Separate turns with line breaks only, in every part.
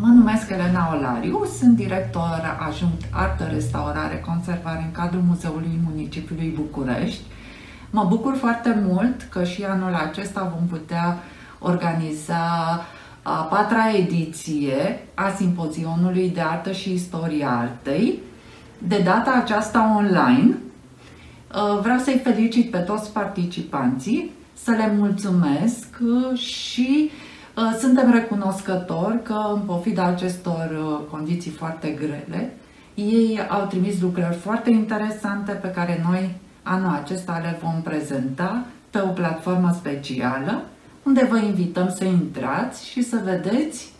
Mă numesc Elena Olariu, sunt director ajunct Artă, Restaurare, Conservare în cadrul Muzeului Municipiului București. Mă bucur foarte mult că și anul acesta vom putea organiza a patra ediție a Simpozionului de Artă și Istoria Artei, de data aceasta online. Vreau să-i felicit pe toți participanții, să le mulțumesc și Uh, suntem recunoscători că, în pofida acestor uh, condiții foarte grele, ei au trimis lucrări foarte interesante pe care noi anul acesta le vom prezenta pe o platformă specială, unde vă invităm să intrați și să vedeți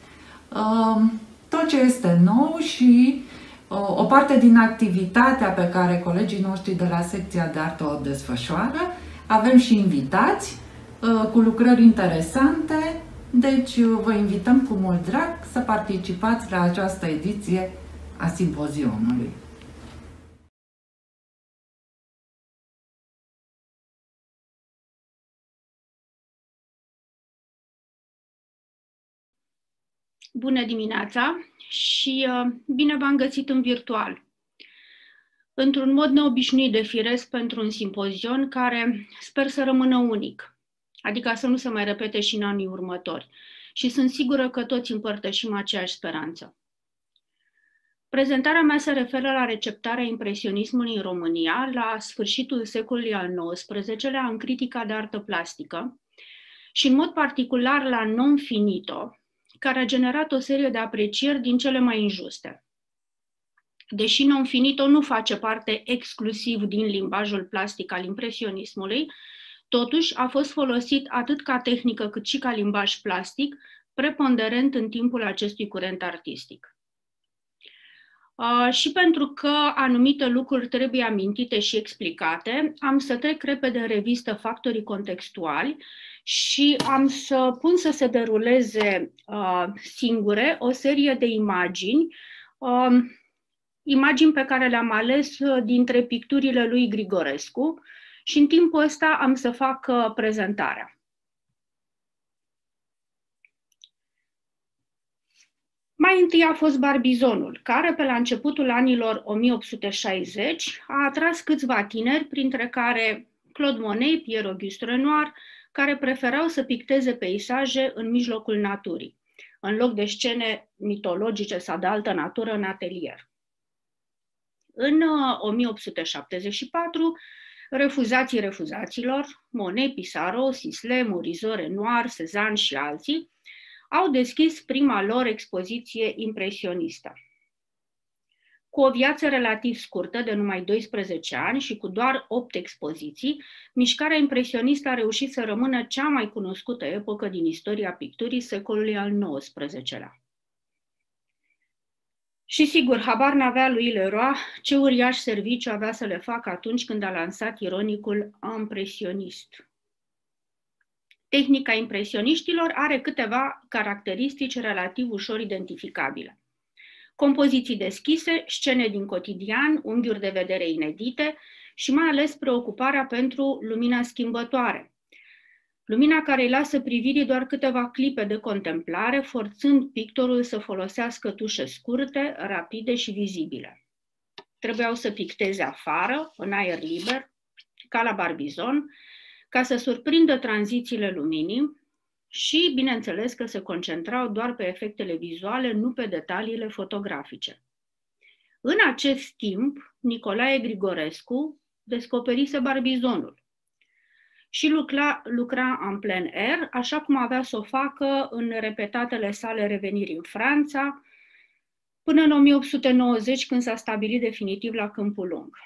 uh, tot ce este nou și uh, o parte din activitatea pe care colegii noștri de la secția de artă o desfășoară. Avem și invitați uh, cu lucrări interesante deci vă invităm cu mult drag să participați la această ediție a simpozionului.
Bună dimineața și uh, bine v-am găsit în virtual. Într-un mod neobișnuit de firesc pentru un simpozion care sper să rămână unic adică să nu se mai repete și în anii următori. Și sunt sigură că toți împărtășim aceeași speranță. Prezentarea mea se referă la receptarea impresionismului în România la sfârșitul secolului al XIX-lea în critica de artă plastică și în mod particular la Non Finito, care a generat o serie de aprecieri din cele mai injuste. Deși Non Finito nu face parte exclusiv din limbajul plastic al impresionismului, Totuși, a fost folosit atât ca tehnică cât și ca limbaj plastic, preponderent în timpul acestui curent artistic. Uh, și pentru că anumite lucruri trebuie amintite și explicate, am să trec repede în revistă factorii contextuali și am să pun să se deruleze uh, singure o serie de imagini, uh, imagini pe care le-am ales uh, dintre picturile lui Grigorescu, și în timpul ăsta am să fac uh, prezentarea. Mai întâi a fost Barbizonul, care pe la începutul anilor 1860 a atras câțiva tineri, printre care Claude Monet, Pierre-Auguste Renoir, care preferau să picteze peisaje în mijlocul naturii, în loc de scene mitologice sau de altă natură în atelier. În 1874, uh, refuzații refuzaților, Monet, Pissarro, Sisley, Morizot, Renoir, Cezanne și alții, au deschis prima lor expoziție impresionistă. Cu o viață relativ scurtă, de numai 12 ani și cu doar 8 expoziții, mișcarea impresionistă a reușit să rămână cea mai cunoscută epocă din istoria picturii secolului al XIX-lea. Și sigur, habar n-avea lui Leroy ce uriaș serviciu avea să le facă atunci când a lansat ironicul impresionist. Tehnica impresioniștilor are câteva caracteristici relativ ușor identificabile. Compoziții deschise, scene din cotidian, unghiuri de vedere inedite și mai ales preocuparea pentru lumina schimbătoare, Lumina care îi lasă privirii doar câteva clipe de contemplare, forțând pictorul să folosească tușe scurte, rapide și vizibile. Trebuiau să picteze afară, în aer liber, ca la barbizon, ca să surprindă tranzițiile luminii și, bineînțeles, că se concentrau doar pe efectele vizuale, nu pe detaliile fotografice. În acest timp, Nicolae Grigorescu descoperise barbizonul și lucra, lucra în plen air, așa cum avea să o facă în repetatele sale reveniri în Franța, până în 1890, când s-a stabilit definitiv la Câmpul Lung.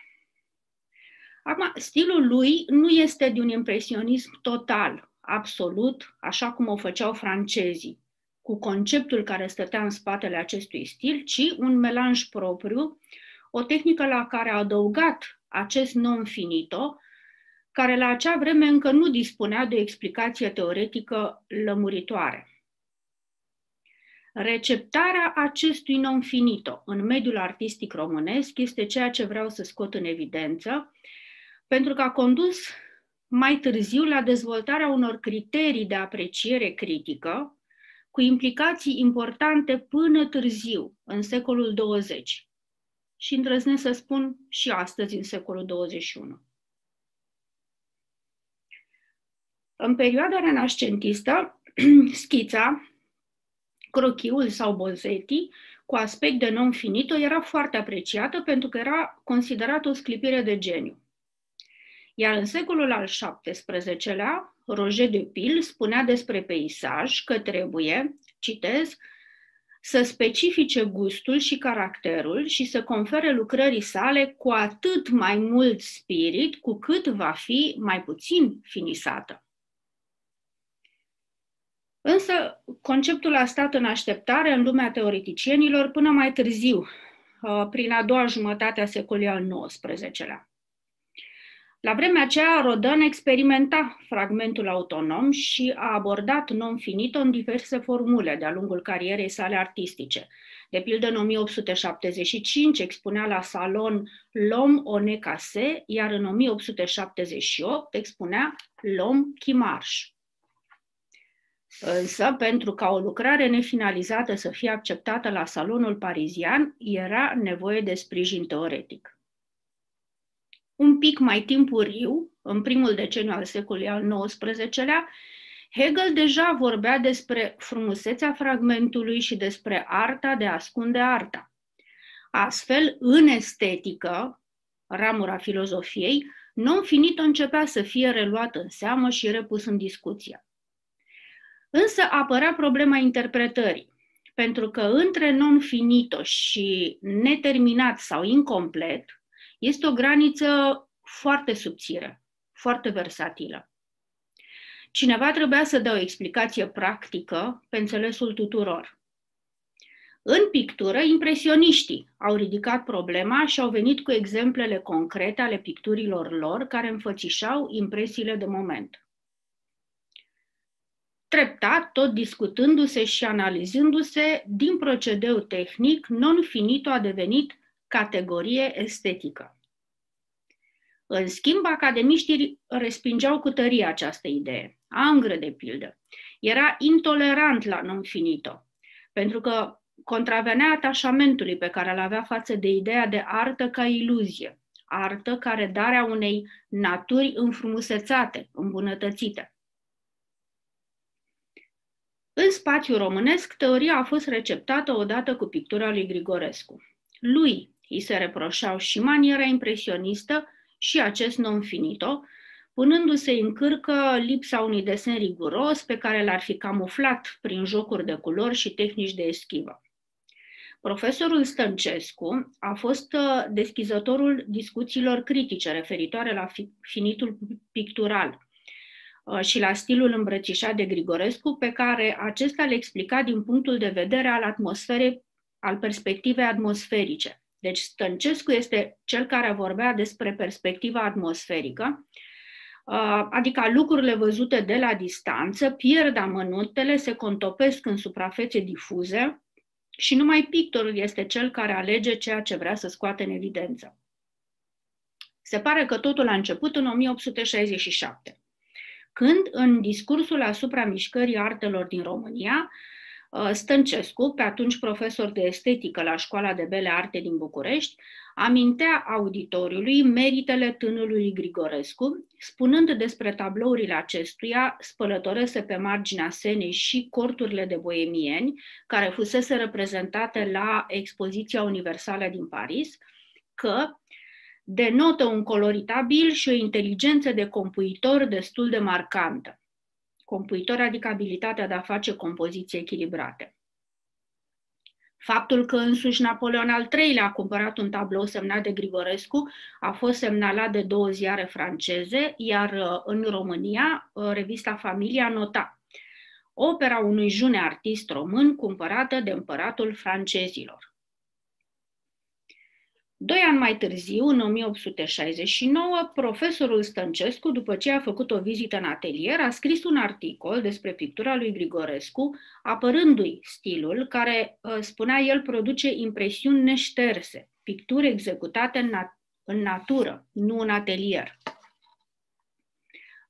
Acum, stilul lui nu este de un impresionism total, absolut, așa cum o făceau francezii, cu conceptul care stătea în spatele acestui stil, ci un melanj propriu, o tehnică la care a adăugat acest non finito, care la acea vreme încă nu dispunea de o explicație teoretică lămuritoare. Receptarea acestui non finito în mediul artistic românesc este ceea ce vreau să scot în evidență, pentru că a condus mai târziu la dezvoltarea unor criterii de apreciere critică cu implicații importante până târziu, în secolul 20 și îndrăznesc să spun și astăzi, în secolul 21. În perioada renascentistă, schița, crochiul sau bozetti, cu aspect de non finito, era foarte apreciată pentru că era considerată o sclipire de geniu. Iar în secolul al XVII-lea, Roger de Pil spunea despre peisaj că trebuie, citez, să specifice gustul și caracterul și să confere lucrării sale cu atât mai mult spirit cu cât va fi mai puțin finisată. Însă, conceptul a stat în așteptare în lumea teoreticienilor până mai târziu, uh, prin a doua jumătate a secolului al XIX-lea. La vremea aceea, Rodin experimenta fragmentul autonom și a abordat non-finito în diverse formule de-a lungul carierei sale artistice. De pildă, în 1875 expunea la salon L'homme au cassé, iar în 1878 expunea L'homme qui marche. Însă, pentru ca o lucrare nefinalizată să fie acceptată la salonul parizian, era nevoie de sprijin teoretic un pic mai timpuriu, în primul deceniu al secolului al XIX-lea, Hegel deja vorbea despre frumusețea fragmentului și despre arta de a ascunde arta. Astfel, în estetică, ramura filozofiei, non-finito începea să fie reluat în seamă și repus în discuție. Însă apărea problema interpretării, pentru că între non-finito și neterminat sau incomplet, este o graniță foarte subțire, foarte versatilă. Cineva trebuia să dea o explicație practică pe înțelesul tuturor. În pictură, impresioniștii au ridicat problema și au venit cu exemplele concrete ale picturilor lor care înfățișau impresiile de moment. Treptat, tot discutându-se și analizându-se, din procedeu tehnic, non-finito a devenit categorie estetică. În schimb, academiștii respingeau cu tărie această idee. Angre, de pildă, era intolerant la non-finito, pentru că contravenea atașamentului pe care îl avea față de ideea de artă ca iluzie, artă care darea unei naturi înfrumusețate, îmbunătățite. În spațiul românesc, teoria a fost receptată odată cu pictura lui Grigorescu. Lui îi se reproșau și maniera impresionistă și acest non-finito, punându-se în cârcă lipsa unui desen riguros pe care l-ar fi camuflat prin jocuri de culori și tehnici de eschivă. Profesorul Stăncescu a fost uh, deschizătorul discuțiilor critice referitoare la finitul pictural uh, și la stilul îmbrățișat de Grigorescu, pe care acesta le explica din punctul de vedere al atmosferei, al perspectivei atmosferice. Deci Stăncescu este cel care vorbea despre perspectiva atmosferică, uh, adică lucrurile văzute de la distanță pierd amănuntele, se contopesc în suprafețe difuze și numai pictorul este cel care alege ceea ce vrea să scoate în evidență. Se pare că totul a început în 1867, când, în discursul asupra mișcării artelor din România, Uh, Stăncescu, pe atunci profesor de estetică la Școala de Bele Arte din București, amintea auditoriului meritele tânului Grigorescu, spunând despre tablourile acestuia, spălătorese pe marginea Senei și corturile de boemieni, care fusese reprezentate la expoziția universală din Paris, că denotă un coloritabil și o inteligență de compuitor destul de marcantă compuitor, adică abilitatea de a face compoziții echilibrate. Faptul că însuși Napoleon al III-lea a cumpărat un tablou semnat de Grigorescu a fost semnalat de două ziare franceze, iar uh, în România uh, revista Familia nota opera unui june artist român cumpărată de împăratul francezilor. Doi ani mai târziu, în 1869, profesorul Stăncescu, după ce a făcut o vizită în atelier, a scris un articol despre pictura lui Grigorescu, apărându-i stilul care, ă, spunea el, produce impresiuni neșterse, picturi executate în, nat- în natură, nu în atelier.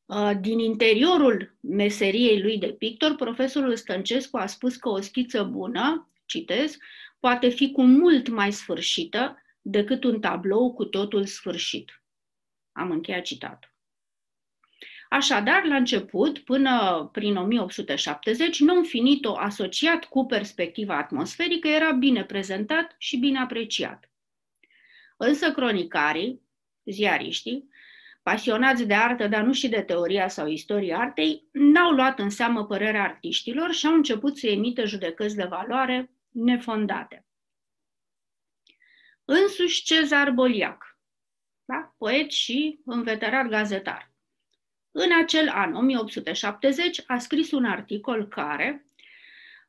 Uh, din interiorul meseriei lui de pictor, profesorul Stăncescu a spus că o schiță bună, citez, poate fi cu mult mai sfârșită decât un tablou cu totul sfârșit. Am încheiat citatul. Așadar, la început, până prin 1870, non-finito asociat cu perspectiva atmosferică era bine prezentat și bine apreciat. Însă cronicarii, ziariștii, pasionați de artă, dar nu și de teoria sau istoria artei, n-au luat în seamă părerea artiștilor și au început să emită judecăți de valoare nefondate. Însuși Cezar Boliac, da? poet și înveterat gazetar, în acel an, 1870, a scris un articol care,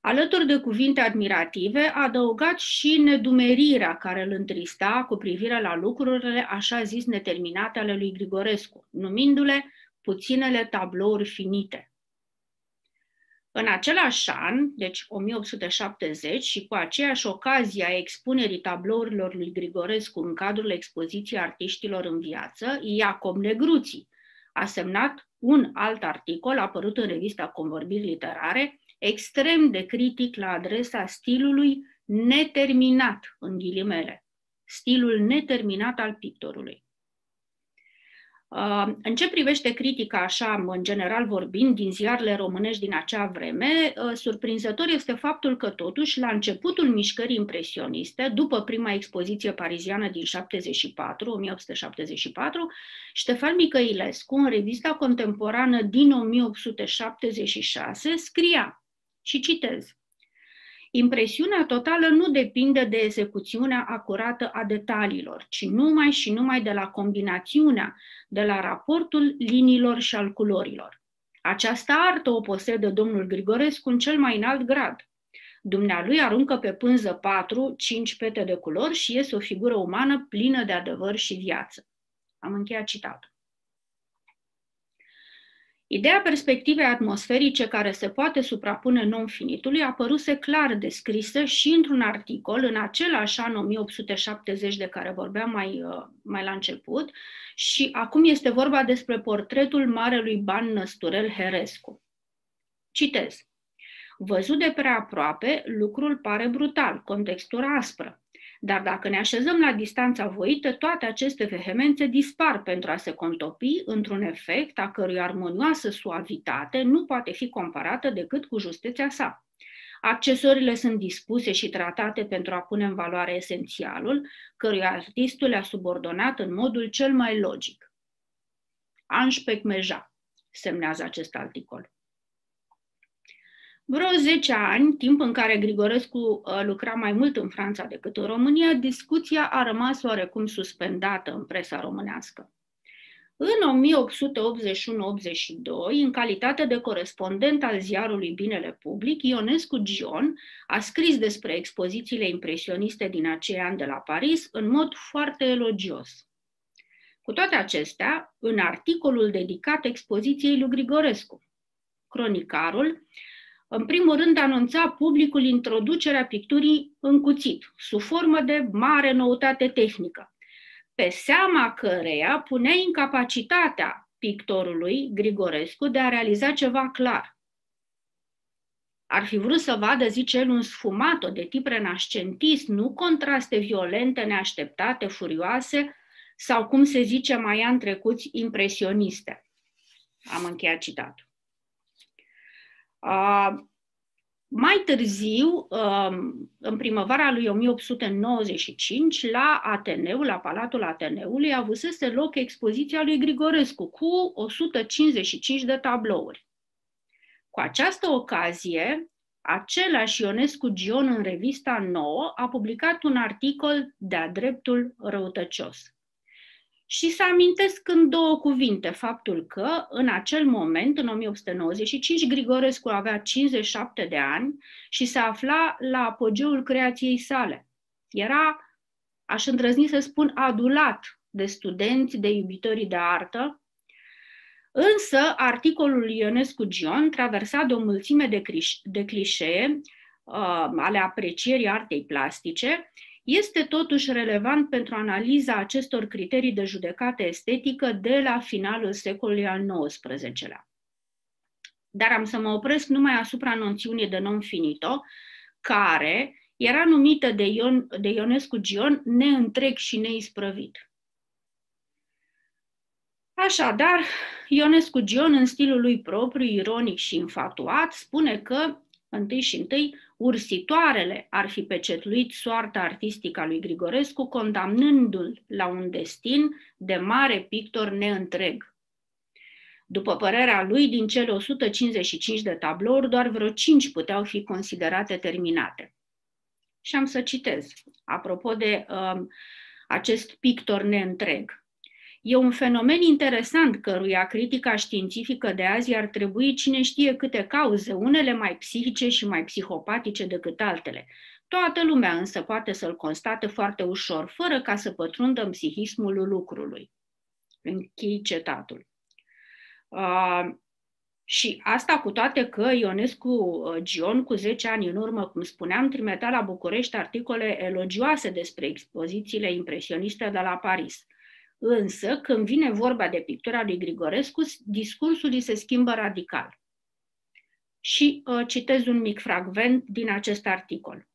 alături de cuvinte admirative, a adăugat și nedumerirea care îl întrista cu privire la lucrurile așa zis neterminate ale lui Grigorescu, numindu-le puținele tablouri finite. În același an, deci 1870, și cu aceeași ocazie a expunerii tablourilor lui Grigorescu în cadrul expoziției artiștilor în viață, Iacob Negruții, a semnat un alt articol apărut în revista Convorbiri Literare, extrem de critic la adresa stilului neterminat, în ghilimele, stilul neterminat al pictorului. Uh, în ce privește critica, așa, în general vorbind, din ziarele românești din acea vreme, uh, surprinzător este faptul că, totuși, la începutul mișcării impresioniste, după prima expoziție pariziană din 74, 1874, Ștefan Micăilescu, în revista contemporană din 1876, scria, și citez, Impresiunea totală nu depinde de execuțiunea acurată a detaliilor, ci numai și numai de la combinațiunea, de la raportul liniilor și al culorilor. Această artă o posedă domnul Grigorescu în cel mai înalt grad. Dumnealui aruncă pe pânză patru, cinci pete de culori și iese o figură umană plină de adevăr și viață. Am încheiat citatul. Ideea perspectivei atmosferice care se poate suprapune non-finitului apăruse clar descrisă și într-un articol în același an 1870 de care vorbeam mai, uh, mai la început și acum este vorba despre portretul marelui ban Năsturel Herescu. Citez. Văzut de prea aproape, lucrul pare brutal, contextura aspră. Dar dacă ne așezăm la distanța voită, toate aceste vehemențe dispar pentru a se contopi într-un efect a cărui armonioasă suavitate nu poate fi comparată decât cu justețea sa. Accesoriile sunt dispuse și tratate pentru a pune în valoare esențialul, căruia artistul le-a subordonat în modul cel mai logic. Anș Pecmeja semnează acest articol. Vreo 10 ani, timp în care Grigorescu uh, lucra mai mult în Franța decât în România, discuția a rămas oarecum suspendată în presa românească. În 1881-82, în calitate de corespondent al ziarului Binele Public, Ionescu Gion a scris despre expozițiile impresioniste din acei ani de la Paris în mod foarte elogios. Cu toate acestea, în articolul dedicat expoziției lui Grigorescu, cronicarul în primul rând, anunța publicul introducerea picturii în cuțit, sub formă de mare noutate tehnică, pe seama căreia punea incapacitatea pictorului Grigorescu de a realiza ceva clar. Ar fi vrut să vadă, zice el, un sfumato de tip renascentist, nu contraste violente, neașteptate, furioase, sau, cum se zice mai an trecuți, impresioniste. Am încheiat citatul. Uh, mai târziu, um, în primăvara lui 1895, la Ateneu, la Palatul Ateneului, avusese loc expoziția lui Grigorescu cu 155 de tablouri. Cu această ocazie, același Ionescu Gion în revista nouă a publicat un articol de-a dreptul răutăcios. Și să amintesc în două cuvinte faptul că, în acel moment, în 1895, Grigorescu avea 57 de ani și se afla la apogeul creației sale. Era, aș îndrăzni să spun, adulat de studenți, de iubitorii de artă, însă articolul Ionescu Gion, traversat de o mulțime de, criș- de clișee uh, ale aprecierii artei plastice, este totuși relevant pentru analiza acestor criterii de judecată estetică de la finalul secolului al XIX-lea. Dar am să mă opresc numai asupra noțiunii de non finito, care era numită de, Ion, de Ionescu Gion neîntreg și neisprăvit. Așadar, Ionescu Gion, în stilul lui propriu, ironic și infatuat, spune că, întâi și întâi, ursitoarele ar fi pecetluit soarta artistică a lui Grigorescu, condamnându-l la un destin de mare pictor neîntreg. După părerea lui, din cele 155 de tablouri, doar vreo 5 puteau fi considerate terminate. Și am să citez, apropo de um, acest pictor neîntreg. E un fenomen interesant căruia critica științifică de azi ar trebui cine știe câte cauze, unele mai psihice și mai psihopatice decât altele. Toată lumea însă poate să-l constate foarte ușor, fără ca să pătrundă în psihismul lucrului. Închei cetatul. Uh, și asta cu toate că Ionescu uh, Gion, cu 10 ani în urmă, cum spuneam, trimitea la București articole elogioase despre expozițiile impresioniste de la Paris. Însă, când vine vorba de pictura lui Grigorescu, discursul îi se schimbă radical. Și uh, citez un mic fragment din acest articol.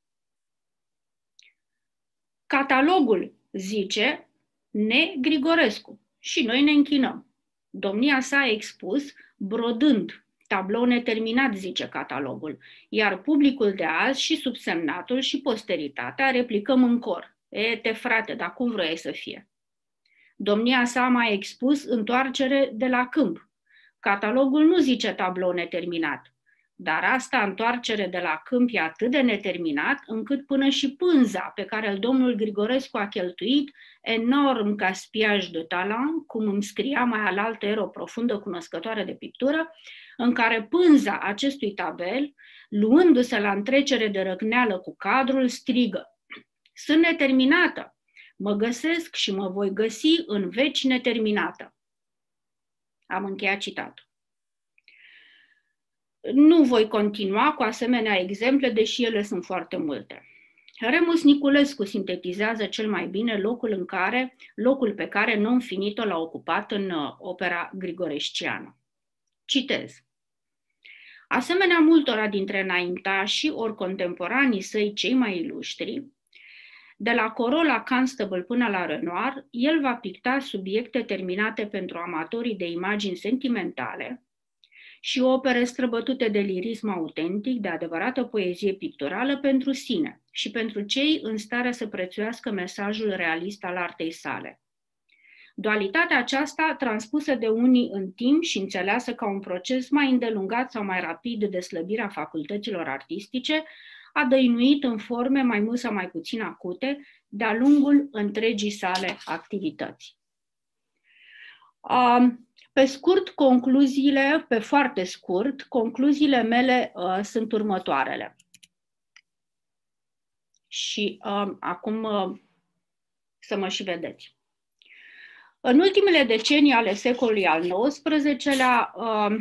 Catalogul zice ne Grigorescu și noi ne închinăm. Domnia sa a expus, brodând, tablou neterminat, zice catalogul, iar publicul de azi și subsemnatul și posteritatea replicăm în cor. E, te frate, dar cum vrei să fie? Domnia sa a mai expus întoarcere de la câmp. Catalogul nu zice tablou neterminat, dar asta întoarcere de la câmp e atât de neterminat încât până și pânza pe care el domnul Grigorescu a cheltuit enorm ca spiaj de talent, cum îmi scria mai alaltă era o profundă cunoscătoare de pictură, în care pânza acestui tabel, luându-se la întrecere de răgneală cu cadrul, strigă. Sunt neterminată, Mă găsesc și mă voi găsi în veci neterminată. Am încheiat citatul. Nu voi continua cu asemenea exemple, deși ele sunt foarte multe. Remus Niculescu sintetizează cel mai bine locul în care, locul pe care non finito l-a ocupat în uh, opera grigoreștiană. Citez. Asemenea multora dintre înaintașii ori contemporanii săi cei mai ilustri, de la Corolla Constable până la Renoir, el va picta subiecte terminate pentru amatorii de imagini sentimentale și opere străbătute de lirism autentic, de adevărată poezie picturală pentru sine și pentru cei în stare să prețuiască mesajul realist al artei sale. Dualitatea aceasta, transpusă de unii în timp și înțeleasă ca un proces mai îndelungat sau mai rapid de slăbirea facultăților artistice, a dăinuit în forme mai mult sau mai puțin acute de-a lungul întregii sale activități. Pe scurt, concluziile, pe foarte scurt, concluziile mele uh, sunt următoarele. Și uh, acum uh, să mă și vedeți. În ultimele decenii ale secolului al XIX-lea, uh,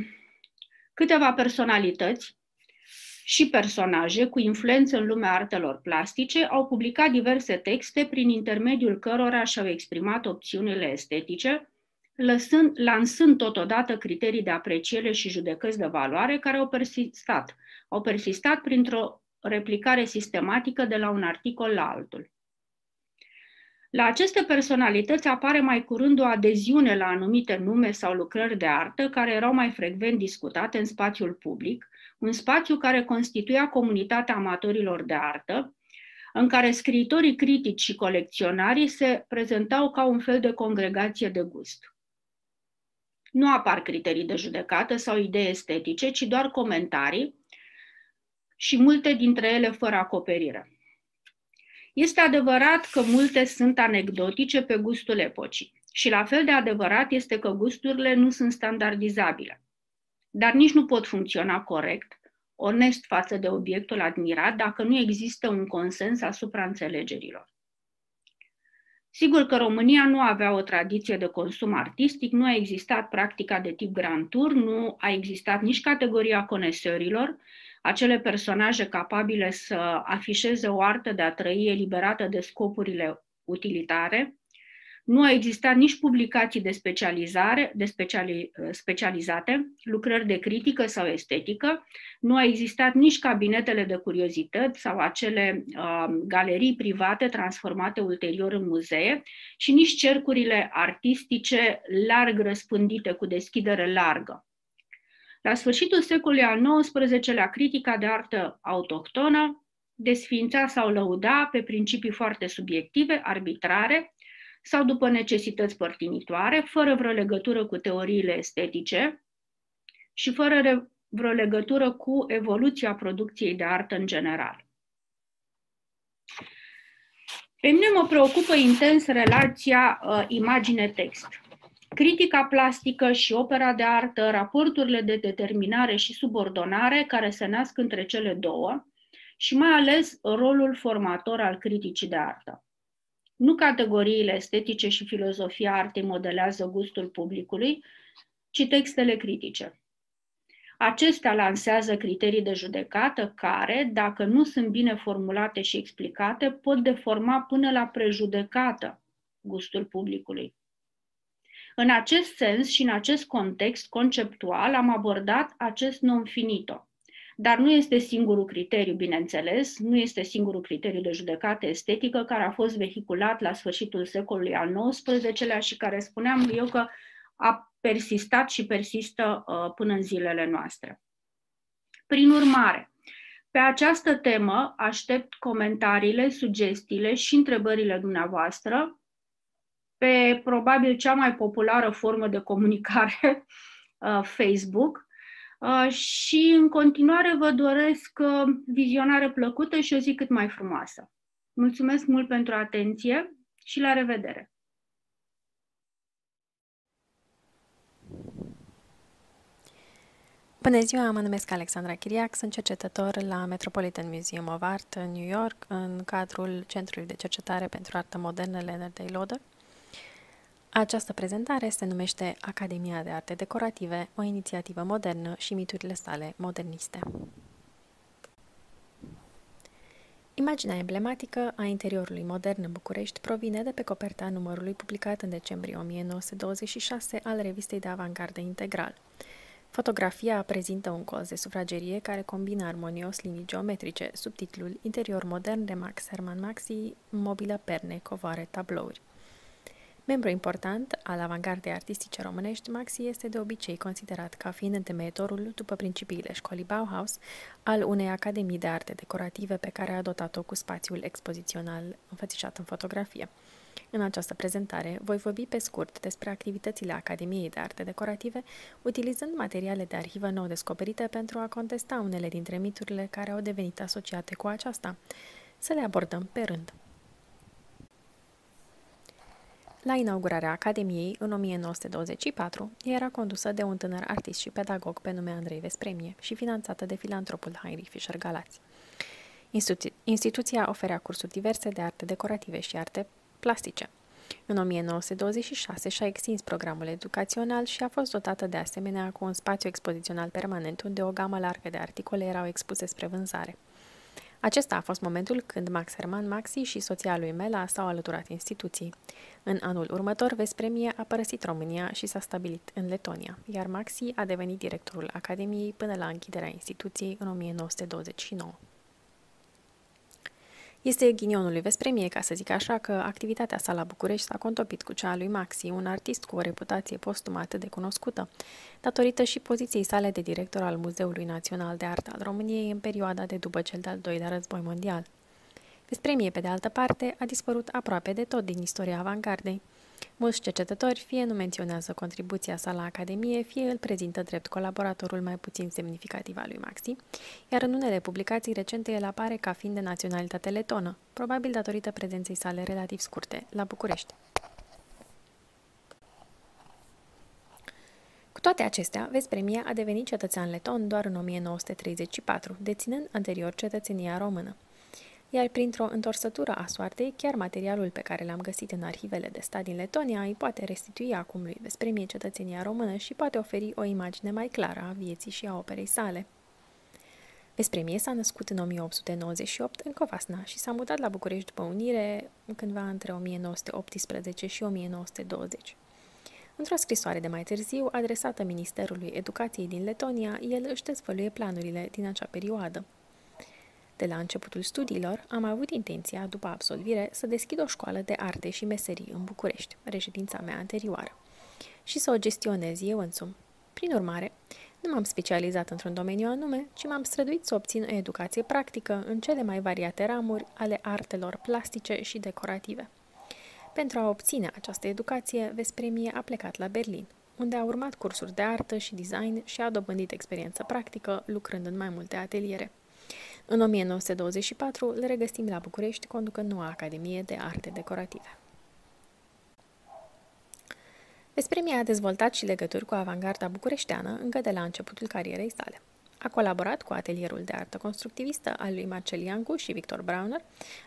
câteva personalități și personaje cu influență în lumea artelor plastice au publicat diverse texte prin intermediul cărora și-au exprimat opțiunile estetice, lăsând, lansând totodată criterii de apreciere și judecăți de valoare care au persistat. Au persistat printr-o replicare sistematică de la un articol la altul. La aceste personalități apare mai curând o adeziune la anumite nume sau lucrări de artă care erau mai frecvent discutate în spațiul public, un spațiu care constituia comunitatea amatorilor de artă, în care scriitorii critici și colecționarii se prezentau ca un fel de congregație de gust. Nu apar criterii de judecată sau idei estetice, ci doar comentarii și multe dintre ele fără acoperire. Este adevărat că multe sunt anecdotice pe gustul epocii și la fel de adevărat este că gusturile nu sunt standardizabile dar nici nu pot funcționa corect, onest față de obiectul admirat, dacă nu există un consens asupra înțelegerilor. Sigur că România nu avea o tradiție de consum artistic, nu a existat practica de tip Grand Tour, nu a existat nici categoria conesorilor, acele personaje capabile să afișeze o artă de a trăi eliberată de scopurile utilitare, nu a existat nici publicații de specializare, de speciali, specializate, lucrări de critică sau estetică, nu a existat nici cabinetele de curiozități sau acele uh, galerii private transformate ulterior în muzee și nici cercurile artistice larg răspândite cu deschidere largă. La sfârșitul secolului al XIX-lea, critica de artă autohtonă desfința sau lăuda pe principii foarte subiective, arbitrare, sau după necesități părtinitoare, fără vreo legătură cu teoriile estetice și fără vreo legătură cu evoluția producției de artă în general. Pe mine mă preocupă intens relația uh, imagine-text. Critica plastică și opera de artă, raporturile de determinare și subordonare care se nasc între cele două și mai ales rolul formator al criticii de artă. Nu categoriile estetice și filozofia artei modelează gustul publicului, ci textele critice. Acestea lansează criterii de judecată care, dacă nu sunt bine formulate și explicate, pot deforma până la prejudecată gustul publicului. În acest sens și în acest context conceptual am abordat acest non finito, dar nu este singurul criteriu, bineînțeles, nu este singurul criteriu de judecată estetică care a fost vehiculat la sfârșitul secolului al XIX-lea și care spuneam eu că a persistat și persistă uh, până în zilele noastre. Prin urmare, pe această temă aștept comentariile, sugestiile și întrebările dumneavoastră pe probabil cea mai populară formă de comunicare, uh, Facebook, Uh, și în continuare vă doresc uh, vizionare plăcută și o zi cât mai frumoasă. Mulțumesc mult pentru atenție și la revedere!
Bună ziua, mă numesc Alexandra Chiriac, sunt cercetător la Metropolitan Museum of Art în New York, în cadrul Centrului de Cercetare pentru Artă Modernă Leonard Day Loder. Această prezentare se numește Academia de Arte Decorative, o inițiativă modernă și miturile sale moderniste. Imaginea emblematică a interiorului modern în București provine de pe coperta numărului publicat în decembrie 1926 al revistei de avantgardă Integral. Fotografia prezintă un colț de sufragerie care combină armonios linii geometrice, sub titlul Interior modern de Max Hermann Maxi, mobilă perne, covoare, tablouri. Membru important al avangardei artistice românești, Maxi este de obicei considerat ca fiind întemeietorul, după principiile școlii Bauhaus, al unei academii de arte decorative pe care a dotat-o cu spațiul expozițional înfățișat în fotografie. În această prezentare voi vorbi pe scurt despre activitățile Academiei de Arte Decorative, utilizând materiale de arhivă nou descoperite pentru a contesta unele dintre miturile care au devenit asociate cu aceasta. Să le abordăm pe rând. La inaugurarea Academiei, în 1924, era condusă de un tânăr artist și pedagog pe nume Andrei Vespremie și finanțată de filantropul Heinrich Fischer Galați. Institu- instituția oferea cursuri diverse de arte decorative și arte plastice. În 1926 și-a extins programul educațional și a fost dotată de asemenea cu un spațiu expozițional permanent unde o gamă largă de articole erau expuse spre vânzare. Acesta a fost momentul când Max Hermann Maxi și soția lui Mela s-au alăturat instituției. În anul următor, Vespremie a părăsit România și s-a stabilit în Letonia, iar Maxi a devenit directorul Academiei până la închiderea instituției în 1929. Este ghinionul lui Vespremie, ca să zic așa, că activitatea sa la București s-a contopit cu cea a lui Maxi, un artist cu o reputație postumă atât de cunoscută, datorită și poziției sale de director al Muzeului Național de Artă al României în perioada de după cel de-al doilea război mondial. Vespremie, pe de altă parte, a dispărut aproape de tot din istoria avangardei. Mulți cercetători fie nu menționează contribuția sa la Academie, fie îl prezintă drept colaboratorul mai puțin semnificativ al lui Maxi, iar în unele publicații recente el apare ca fiind de naționalitate letonă, probabil datorită prezenței sale relativ scurte, la București. Cu toate acestea, Vespremia a devenit cetățean leton doar în 1934, deținând anterior cetățenia română iar printr-o întorsătură a soartei, chiar materialul pe care l-am găsit în arhivele de stat din Letonia îi poate restitui acum lui Vespremie cetățenia română și poate oferi o imagine mai clară a vieții și a operei sale. Vespremie s-a născut în 1898 în Covasna și s-a mutat la București după unire cândva între 1918 și 1920. Într-o scrisoare de mai târziu, adresată Ministerului Educației din Letonia, el își dezvăluie planurile din acea perioadă. De la începutul studiilor, am avut intenția, după absolvire, să deschid o școală de arte și meserii în București, reședința mea anterioară, și să o gestionez eu însumi. Prin urmare, nu m-am specializat într-un domeniu anume, ci m-am străduit să obțin o educație practică în cele mai variate ramuri ale artelor plastice și decorative. Pentru a obține această educație, Vespremie a plecat la Berlin, unde a urmat cursuri de artă și design și a dobândit experiență practică, lucrând în mai multe ateliere. În 1924 le regăsim la București, conducând noua Academie de Arte Decorative. Vespremia a dezvoltat și legături cu avangarda bucureșteană încă de la începutul carierei sale. A colaborat cu atelierul de artă constructivistă al lui Marcel Iancu și Victor Brauner,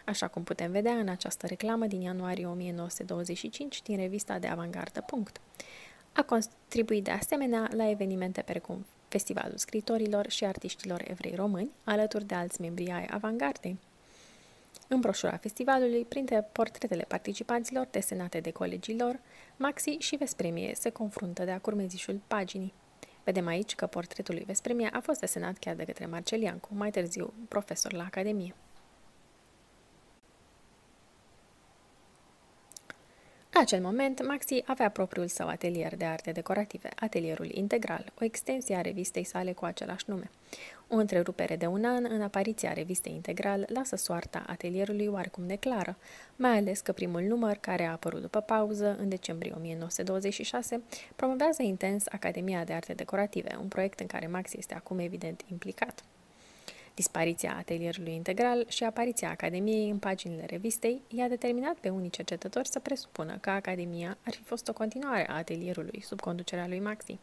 așa cum putem vedea în această reclamă din ianuarie 1925 din revista de avangardă. Punct. A contribuit de asemenea la evenimente precum Festivalul Scritorilor și Artiștilor Evrei Români, alături de alți membri ai avangardei. În broșura festivalului, printre portretele participanților desenate de colegii lor, Maxi și Vespremie se confruntă de-a curmezișul paginii. Vedem aici că portretul lui Vespremie a fost desenat chiar de către Marcel Iancu, mai târziu profesor la Academie. Acel moment, Maxi avea propriul său atelier de arte decorative, atelierul Integral, o extensie a revistei sale cu același nume. O întrerupere de un an în apariția revistei Integral lasă soarta atelierului oarecum neclară, mai ales că primul număr, care a apărut după pauză, în decembrie 1926, promovează intens Academia de Arte Decorative, un proiect în care Maxi este acum evident implicat. Dispariția atelierului integral și apariția Academiei în paginile revistei i-a determinat pe unii cercetători să presupună că Academia ar fi fost o continuare a atelierului sub conducerea lui Maxi.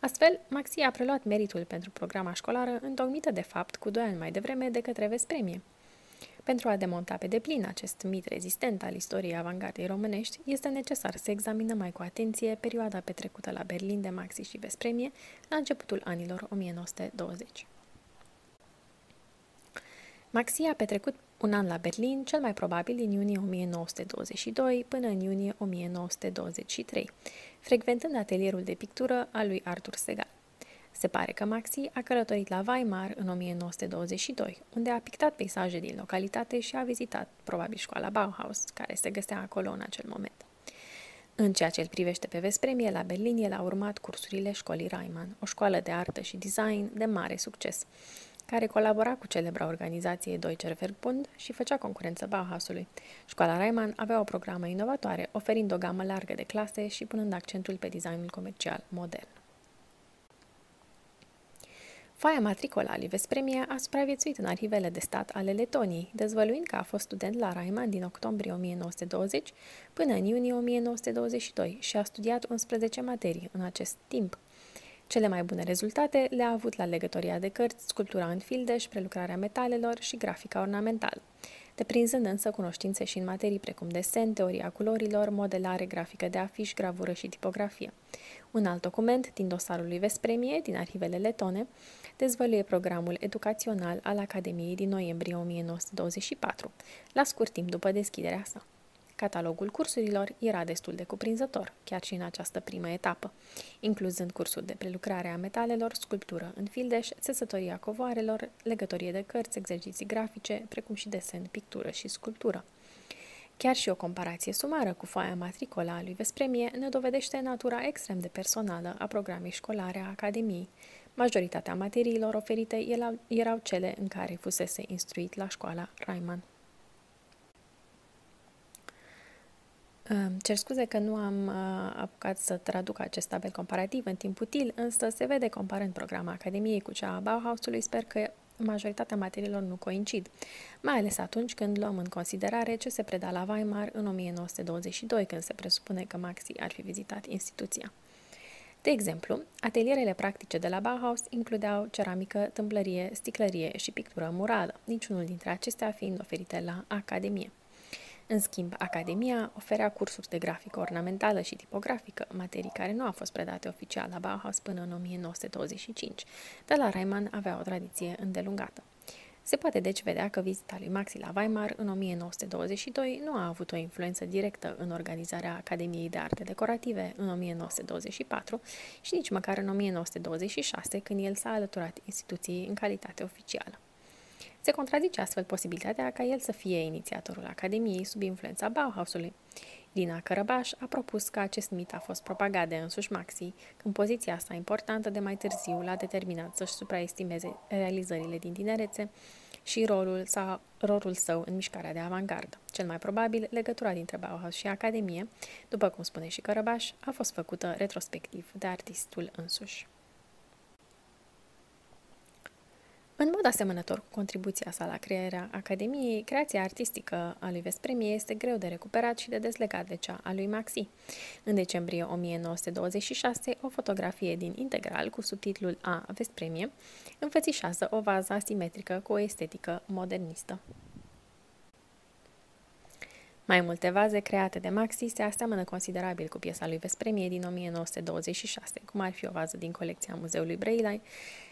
Astfel, Maxi a preluat meritul pentru programa școlară, întocmită de fapt cu doi ani mai devreme de către Vespremie. Pentru a demonta pe deplin acest mit rezistent al istoriei avangardei românești, este necesar să examinăm mai cu atenție perioada petrecută la Berlin de Maxi și Vespremie la începutul anilor 1920. Maxi a petrecut un an la Berlin, cel mai probabil din iunie 1922 până în iunie 1923, frecventând atelierul de pictură al lui Arthur Segal. Se pare că Maxi a călătorit la Weimar în 1922, unde a pictat peisaje din localitate și a vizitat probabil școala Bauhaus, care se găsea acolo în acel moment. În ceea ce îl privește pe Vespremie, la Berlin, el a urmat cursurile școlii Reimann, o școală de artă și design de mare succes, care colabora cu celebra organizație Deutscher Verbund și făcea concurență Bauhausului. Școala Reimann avea o programă inovatoare, oferind o gamă largă de clase și punând accentul pe designul comercial modern. Foaia matricola lui Vespremia a supraviețuit în arhivele de stat ale Letoniei, dezvăluind că a fost student la Reimann din octombrie 1920 până în iunie 1922 și a studiat 11 materii în acest timp. Cele mai bune rezultate le-a avut la legătoria de cărți, sculptura în fildeș, prelucrarea metalelor și grafica ornamentală, deprinzând însă cunoștințe și în materii precum desen, teoria culorilor, modelare grafică de afiș, gravură și tipografie. Un alt document din dosarul lui Vespremie, din arhivele letone, dezvăluie programul educațional al Academiei din noiembrie 1924, la scurt timp după deschiderea sa. Catalogul cursurilor era destul de cuprinzător, chiar și în această primă etapă, incluzând cursuri de prelucrare a metalelor, sculptură în fildeș, țesătoria covoarelor, legătorie de cărți, exerciții grafice, precum și desen, pictură și sculptură. Chiar și o comparație sumară cu foaia matricola a lui Vespremie ne dovedește natura extrem de personală a programei școlare a Academiei. Majoritatea materiilor oferite erau cele în care fusese instruit la școala Raiman. Cer scuze că nu am uh, apucat să traduc acest tabel comparativ în timp util, însă se vede comparând programa Academiei cu cea a Bauhausului, sper că majoritatea materiilor nu coincid, mai ales atunci când luăm în considerare ce se preda la Weimar în 1922, când se presupune că Maxi ar fi vizitat instituția. De exemplu, atelierele practice de la Bauhaus includeau ceramică, tâmplărie, sticlărie și pictură murală, niciunul dintre acestea fiind oferite la Academie. În schimb, Academia oferea cursuri de grafică ornamentală și tipografică, materii care nu au fost predate oficial la Bauhaus până în 1925, dar la Reimann avea o tradiție îndelungată. Se poate deci vedea că vizita lui Maxi la Weimar în 1922 nu a avut o influență directă în organizarea Academiei de Arte Decorative în 1924 și nici măcar în 1926, când el s-a alăturat instituției în calitate oficială. Se contrazice astfel posibilitatea ca el să fie inițiatorul Academiei sub influența Bauhausului. Dina Cărăbaș a propus că acest mit a fost propagat de însuși Maxi, când poziția asta importantă de mai târziu l-a determinat să-și supraestimeze realizările din tinerețe și rolul, sau, rolul său în mișcarea de avantgardă. Cel mai probabil, legătura dintre Bauhaus și Academie, după cum spune și Cărăbaș, a fost făcută retrospectiv de artistul însuși. În mod asemănător cu contribuția sa la crearea Academiei, creația artistică a lui Vespremie este greu de recuperat și de dezlegat de cea a lui Maxi. În decembrie 1926, o fotografie din Integral cu subtitlul A Vespremie înfățișează o vază asimetrică cu o estetică modernistă. Mai multe vaze create de Maxi se aseamănă considerabil cu piesa lui Vespremie din 1926, cum ar fi o vază din colecția Muzeului Breilai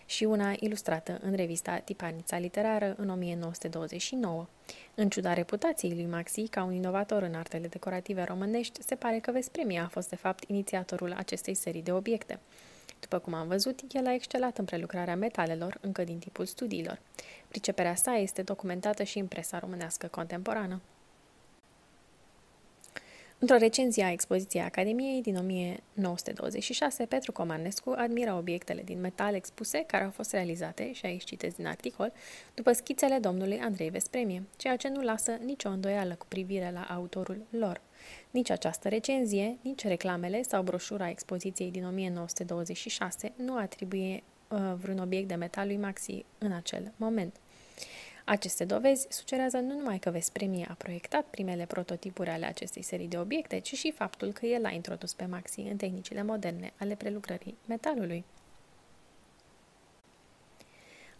și una ilustrată în revista Tipanița Literară în 1929. În ciuda reputației lui Maxi ca un inovator în artele decorative românești, se pare că Vespremie a fost de fapt inițiatorul acestei serii de obiecte. După cum am văzut, el a excelat în prelucrarea metalelor încă din timpul studiilor. Priceperea sa este documentată și în presa românească contemporană. Într-o recenzie a expoziției Academiei din 1926, Petru Comanescu admiră obiectele din metal expuse care au fost realizate, și aici citez din articol, după schițele domnului Andrei Vespremie, ceea ce nu lasă nicio îndoială cu privire la autorul lor. Nici această recenzie, nici reclamele sau broșura expoziției din 1926 nu atribuie uh, vreun obiect de metal lui Maxi în acel moment. Aceste dovezi sugerează nu numai că Vespremie a proiectat primele prototipuri ale acestei serii de obiecte, ci și faptul că el a introdus pe Maxi în tehnicile moderne ale prelucrării metalului.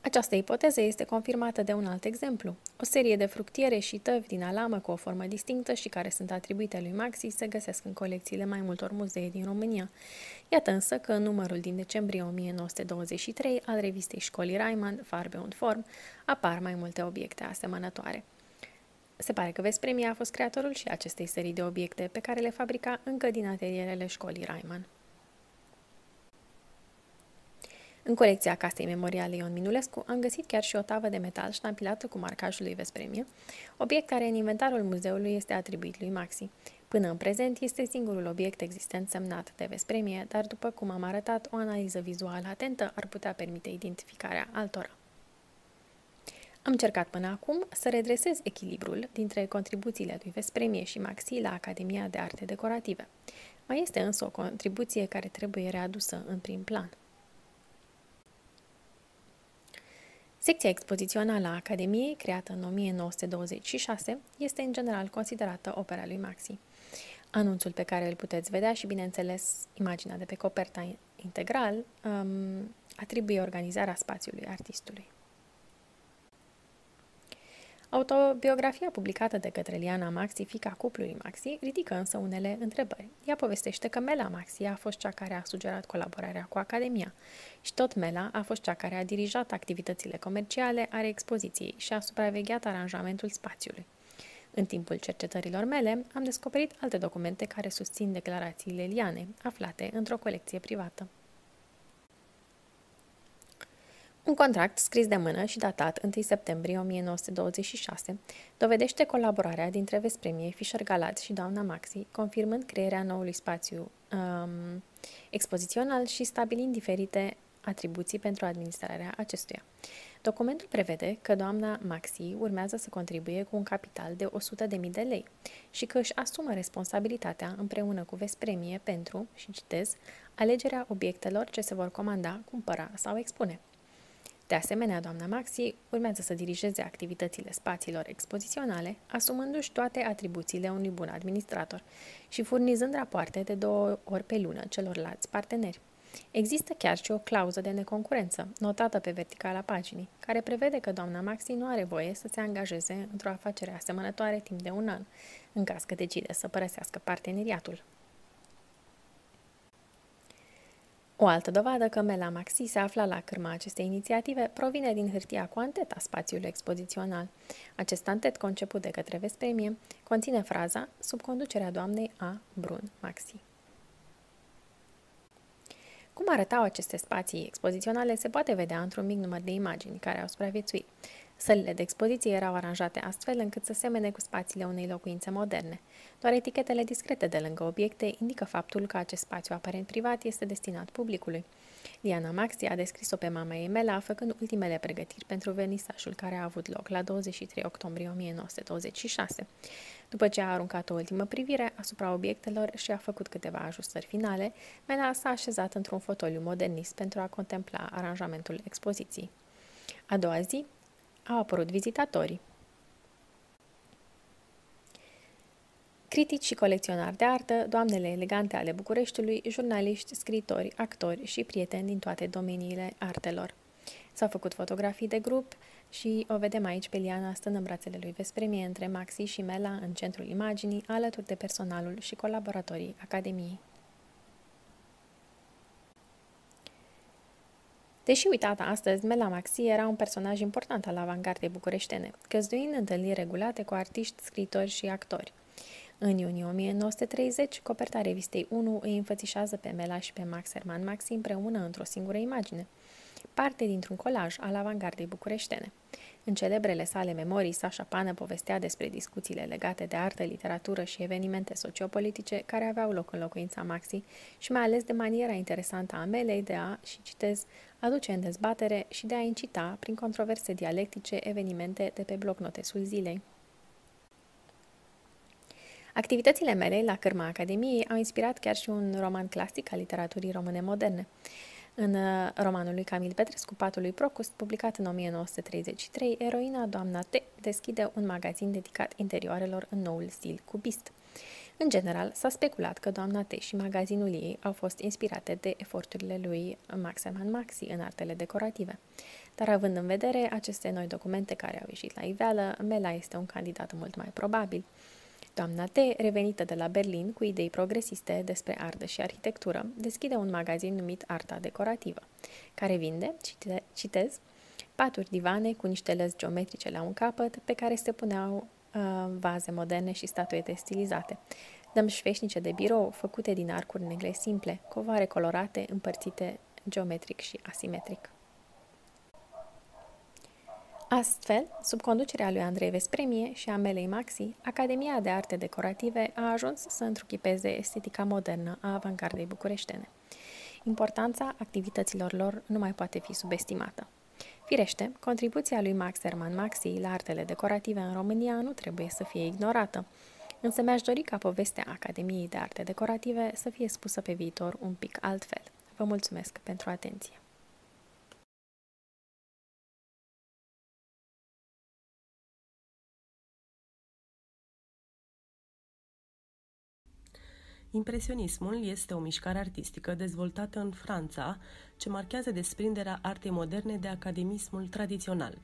Această ipoteză este confirmată de un alt exemplu. O serie de fructiere și tăvi din alamă cu o formă distinctă și care sunt atribuite lui Maxi se găsesc în colecțiile mai multor muzee din România. Iată însă că în numărul din decembrie 1923 al revistei școlii Reimann, Farbe und Form, apar mai multe obiecte asemănătoare. Se pare că Vespremia a fost creatorul și acestei serii de obiecte pe care le fabrica încă din atelierele școlii Reimann. În colecția Casei Memoriale Ion Minulescu am găsit chiar și o tavă de metal ștampilată cu marcajul lui Vespremie, obiect care în inventarul muzeului este atribuit lui Maxi. Până în prezent este singurul obiect existent semnat de Vespremie, dar după cum am arătat, o analiză vizuală atentă ar putea permite identificarea altora. Am încercat până acum să redresez echilibrul dintre contribuțiile lui Vespremie și Maxi la Academia de Arte Decorative. Mai este însă o contribuție care trebuie readusă în prim plan – Secția expozițională a Academiei, creată în 1926, este în general considerată opera lui Maxi. Anunțul pe care îl puteți vedea și, bineînțeles, imaginea de pe coperta integral um, atribuie organizarea spațiului artistului. Autobiografia publicată de către Liana Maxi, fica cuplului Maxi, ridică însă unele întrebări. Ea povestește că Mela Maxi a fost cea care a sugerat colaborarea cu Academia și tot Mela a fost cea care a dirijat activitățile comerciale ale expoziției și a supravegheat aranjamentul spațiului. În timpul cercetărilor mele, am descoperit alte documente care susțin declarațiile Liane, aflate într-o colecție privată. Un contract scris de mână și datat 1 septembrie 1926 dovedește colaborarea dintre Vespremie, Fischer Galat și doamna Maxi, confirmând crearea noului spațiu um, expozițional și stabilind diferite atribuții pentru administrarea acestuia. Documentul prevede că doamna Maxi urmează să contribuie cu un capital de 100.000 de lei și că își asumă responsabilitatea împreună cu Vespremie pentru, și citez, alegerea obiectelor ce se vor comanda, cumpăra sau expune. De asemenea, doamna Maxi urmează să dirigeze activitățile spațiilor expoziționale, asumându-și toate atribuțiile unui bun administrator și furnizând rapoarte de două ori pe lună celorlalți parteneri. Există chiar și o clauză de neconcurență, notată pe verticala paginii, care prevede că doamna Maxi nu are voie să se angajeze într-o afacere asemănătoare timp de un an, în caz că decide să părăsească parteneriatul. O altă dovadă că Mela Maxi se afla la cârma acestei inițiative provine din hârtia cu antet a spațiului expozițional. Acest antet, conceput de către Vespremie, conține fraza sub conducerea doamnei A. Brun Maxi. Cum arătau aceste spații expoziționale se poate vedea într-un mic număr de imagini care au supraviețuit. Sălile de expoziție erau aranjate astfel încât să semene cu spațiile unei locuințe moderne. Doar etichetele discrete de lângă obiecte indică faptul că acest spațiu aparent privat este destinat publicului. Diana Maxi a descris-o pe mama ei Mela, făcând ultimele pregătiri pentru vernisajul care a avut loc la 23 octombrie 1926. După ce a aruncat o ultimă privire asupra obiectelor și a făcut câteva ajustări finale, Mela s-a așezat într-un fotoliu modernist pentru a contempla aranjamentul expoziției. A doua zi, au apărut vizitatorii. Critici și colecționari de artă, doamnele elegante ale Bucureștiului, jurnaliști, scritori, actori și prieteni din toate domeniile artelor. S-au făcut fotografii de grup și o vedem aici pe Liana stând în brațele lui Vespremie între Maxi și Mela în centrul imaginii, alături de personalul și colaboratorii Academiei. Deși uitată astăzi, Mela Maxi era un personaj important al avangardei bucureștene, găzduind întâlniri regulate cu artiști, scritori și actori. În iunie 1930, coperta revistei 1 îi înfățișează pe Mela și pe Max Herman Maxi împreună într-o singură imagine, parte dintr-un colaj al avangardei bucureștene. În celebrele sale memorii, Sasha Pană povestea despre discuțiile legate de artă, literatură și evenimente sociopolitice care aveau loc în locuința Maxi și mai ales de maniera interesantă a Melei de a, și citez, aduce în dezbatere și de a incita, prin controverse dialectice, evenimente de pe blocnotesul zilei. Activitățile mele la cârma Academiei au inspirat chiar și un roman clasic al literaturii române moderne. În uh, romanul lui Camil Petrescu, Patul lui Procust, publicat în 1933, eroina doamna T deschide un magazin dedicat interioarelor în noul stil cubist. În general, s-a speculat că doamna T și magazinul ei au fost inspirate de eforturile lui Maxeman Maxi în artele decorative. Dar având în vedere aceste noi documente care au ieșit la iveală, Mela este un candidat mult mai probabil. Doamna T, revenită de la Berlin cu idei progresiste despre artă și arhitectură, deschide un magazin numit Arta Decorativă, care vinde, cite, citez, paturi divane cu niște lăzi geometrice la un capăt pe care se puneau uh, vaze moderne și statuete stilizate, dămșveșnice de birou făcute din arcuri negre simple, covare colorate împărțite geometric și asimetric. Astfel, sub conducerea lui Andrei Vespremie și a Melei Maxi, Academia de Arte Decorative a ajuns să întruchipeze estetica modernă a avangardei bucureștene. Importanța activităților lor nu mai poate fi subestimată. Firește, contribuția lui Max Herman Maxi la artele decorative în România nu trebuie să fie ignorată, însă mi-aș dori ca povestea Academiei de Arte Decorative să fie spusă pe viitor un pic altfel. Vă mulțumesc pentru atenție!
Impresionismul este o mișcare artistică dezvoltată în Franța, ce marchează desprinderea artei moderne de academismul tradițional.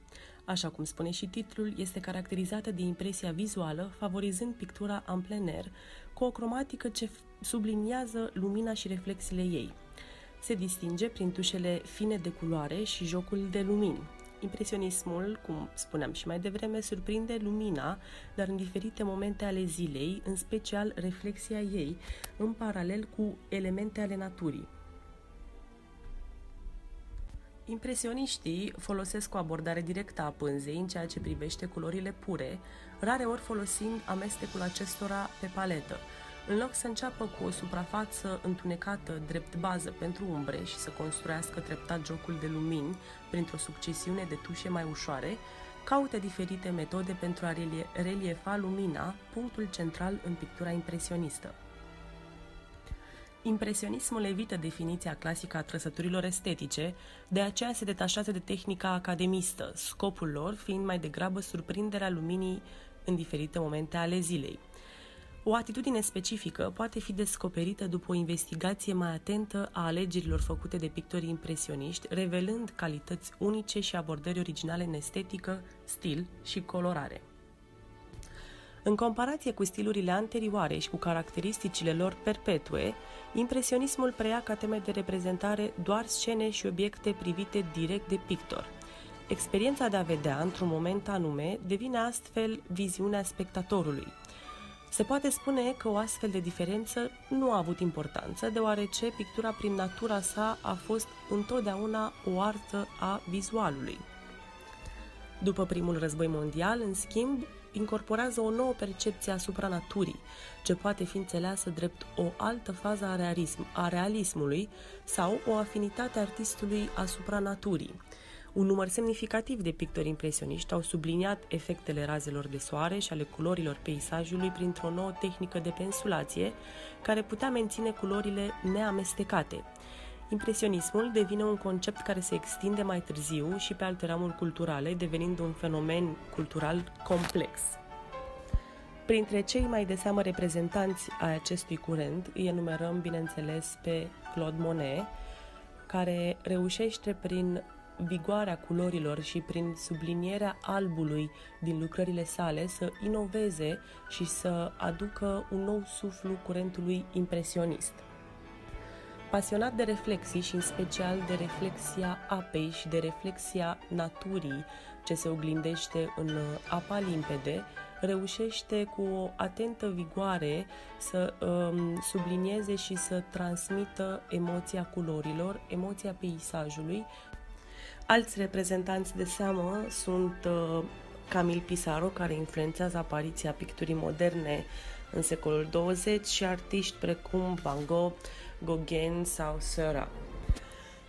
Așa cum spune și titlul, este caracterizată de impresia vizuală, favorizând pictura în plein air, cu o cromatică ce subliniază lumina și reflexiile ei. Se distinge prin tușele fine de culoare și jocul de lumini. Impresionismul, cum spuneam și mai devreme, surprinde lumina, dar în diferite momente ale zilei, în special reflexia ei, în paralel cu elemente ale naturii. Impresioniștii folosesc o abordare directă a pânzei în ceea ce privește culorile pure, rare ori folosind amestecul acestora pe paletă, în loc să înceapă cu o suprafață întunecată drept bază pentru umbre și să construiască treptat jocul de lumini printr-o succesiune de tușe mai ușoare, caută diferite metode pentru a reliefa lumina, punctul central în pictura impresionistă. Impresionismul evită definiția clasică a trăsăturilor estetice, de aceea se detașează de tehnica academistă, scopul lor fiind mai degrabă surprinderea luminii în diferite momente ale zilei. O atitudine specifică poate fi descoperită după o investigație mai atentă a alegerilor făcute de pictorii impresioniști, revelând calități unice și abordări originale în estetică, stil și colorare. În comparație cu stilurile anterioare și cu caracteristicile lor perpetue, impresionismul preia ca teme de reprezentare doar scene și obiecte privite direct de pictor. Experiența de a vedea într-un moment anume devine astfel viziunea spectatorului. Se poate spune că o astfel de diferență nu a avut importanță, deoarece pictura prin natura sa a fost întotdeauna o artă a vizualului. După primul război mondial, în schimb, incorporează o nouă percepție asupra naturii, ce poate fi înțeleasă drept o altă fază a, realism, a realismului sau o afinitate artistului asupra naturii. Un număr semnificativ de pictori impresioniști au subliniat efectele razelor de soare și ale culorilor peisajului printr-o nouă tehnică de pensulație care putea menține culorile neamestecate. Impresionismul devine un concept care se extinde mai târziu și pe alte ramuri culturale, devenind un fenomen cultural complex. Printre cei mai de seamă reprezentanți ai acestui curent îi enumerăm, bineînțeles, pe Claude Monet, care reușește prin vigoarea culorilor și prin sublinierea albului din lucrările sale să inoveze și să aducă un nou suflu curentului impresionist. Pasionat de reflexii și în special de reflexia apei și de reflexia naturii ce se oglindește în apa limpede, reușește cu o atentă vigoare să um, sublinieze și să transmită emoția culorilor, emoția peisajului. Alți reprezentanți de seamă sunt uh, Camil Pissarro, care influențează apariția picturii moderne în secolul 20 și artiști precum Van Gogh, Gauguin sau Seurat.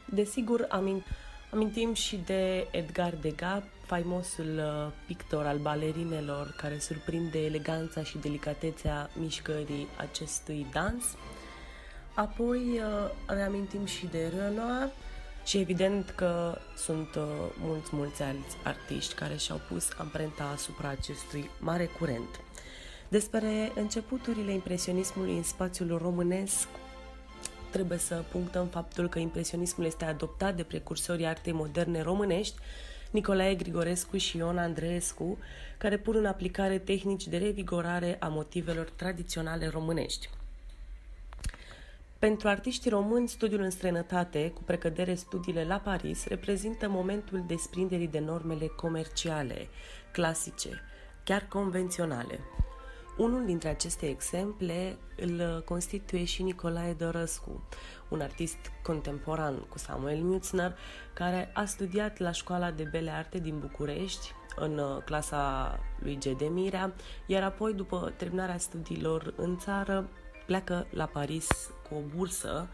Desigur, amint, amintim și de Edgar Degas, faimosul uh, pictor al balerinelor care surprinde eleganța și delicatețea mișcării acestui dans. Apoi uh, reamintim și de Renoir și evident că sunt uh, mulți, mulți alți artiști care și-au pus amprenta asupra acestui mare curent. Despre începuturile impresionismului în spațiul românesc trebuie să punctăm faptul că impresionismul este adoptat de precursorii artei moderne românești, Nicolae Grigorescu și Ion Andreescu, care pun în aplicare tehnici de revigorare a motivelor tradiționale românești. Pentru artiștii români, studiul în străinătate, cu precădere studiile la Paris, reprezintă momentul desprinderii de normele comerciale, clasice, chiar convenționale. Unul dintre aceste exemple îl constituie și Nicolae Dorăscu, un artist contemporan cu Samuel Mutzner, care a studiat la Școala de Bele Arte din București, în clasa lui G. de Mirea, iar apoi, după terminarea studiilor în țară, pleacă la Paris cu o bursă,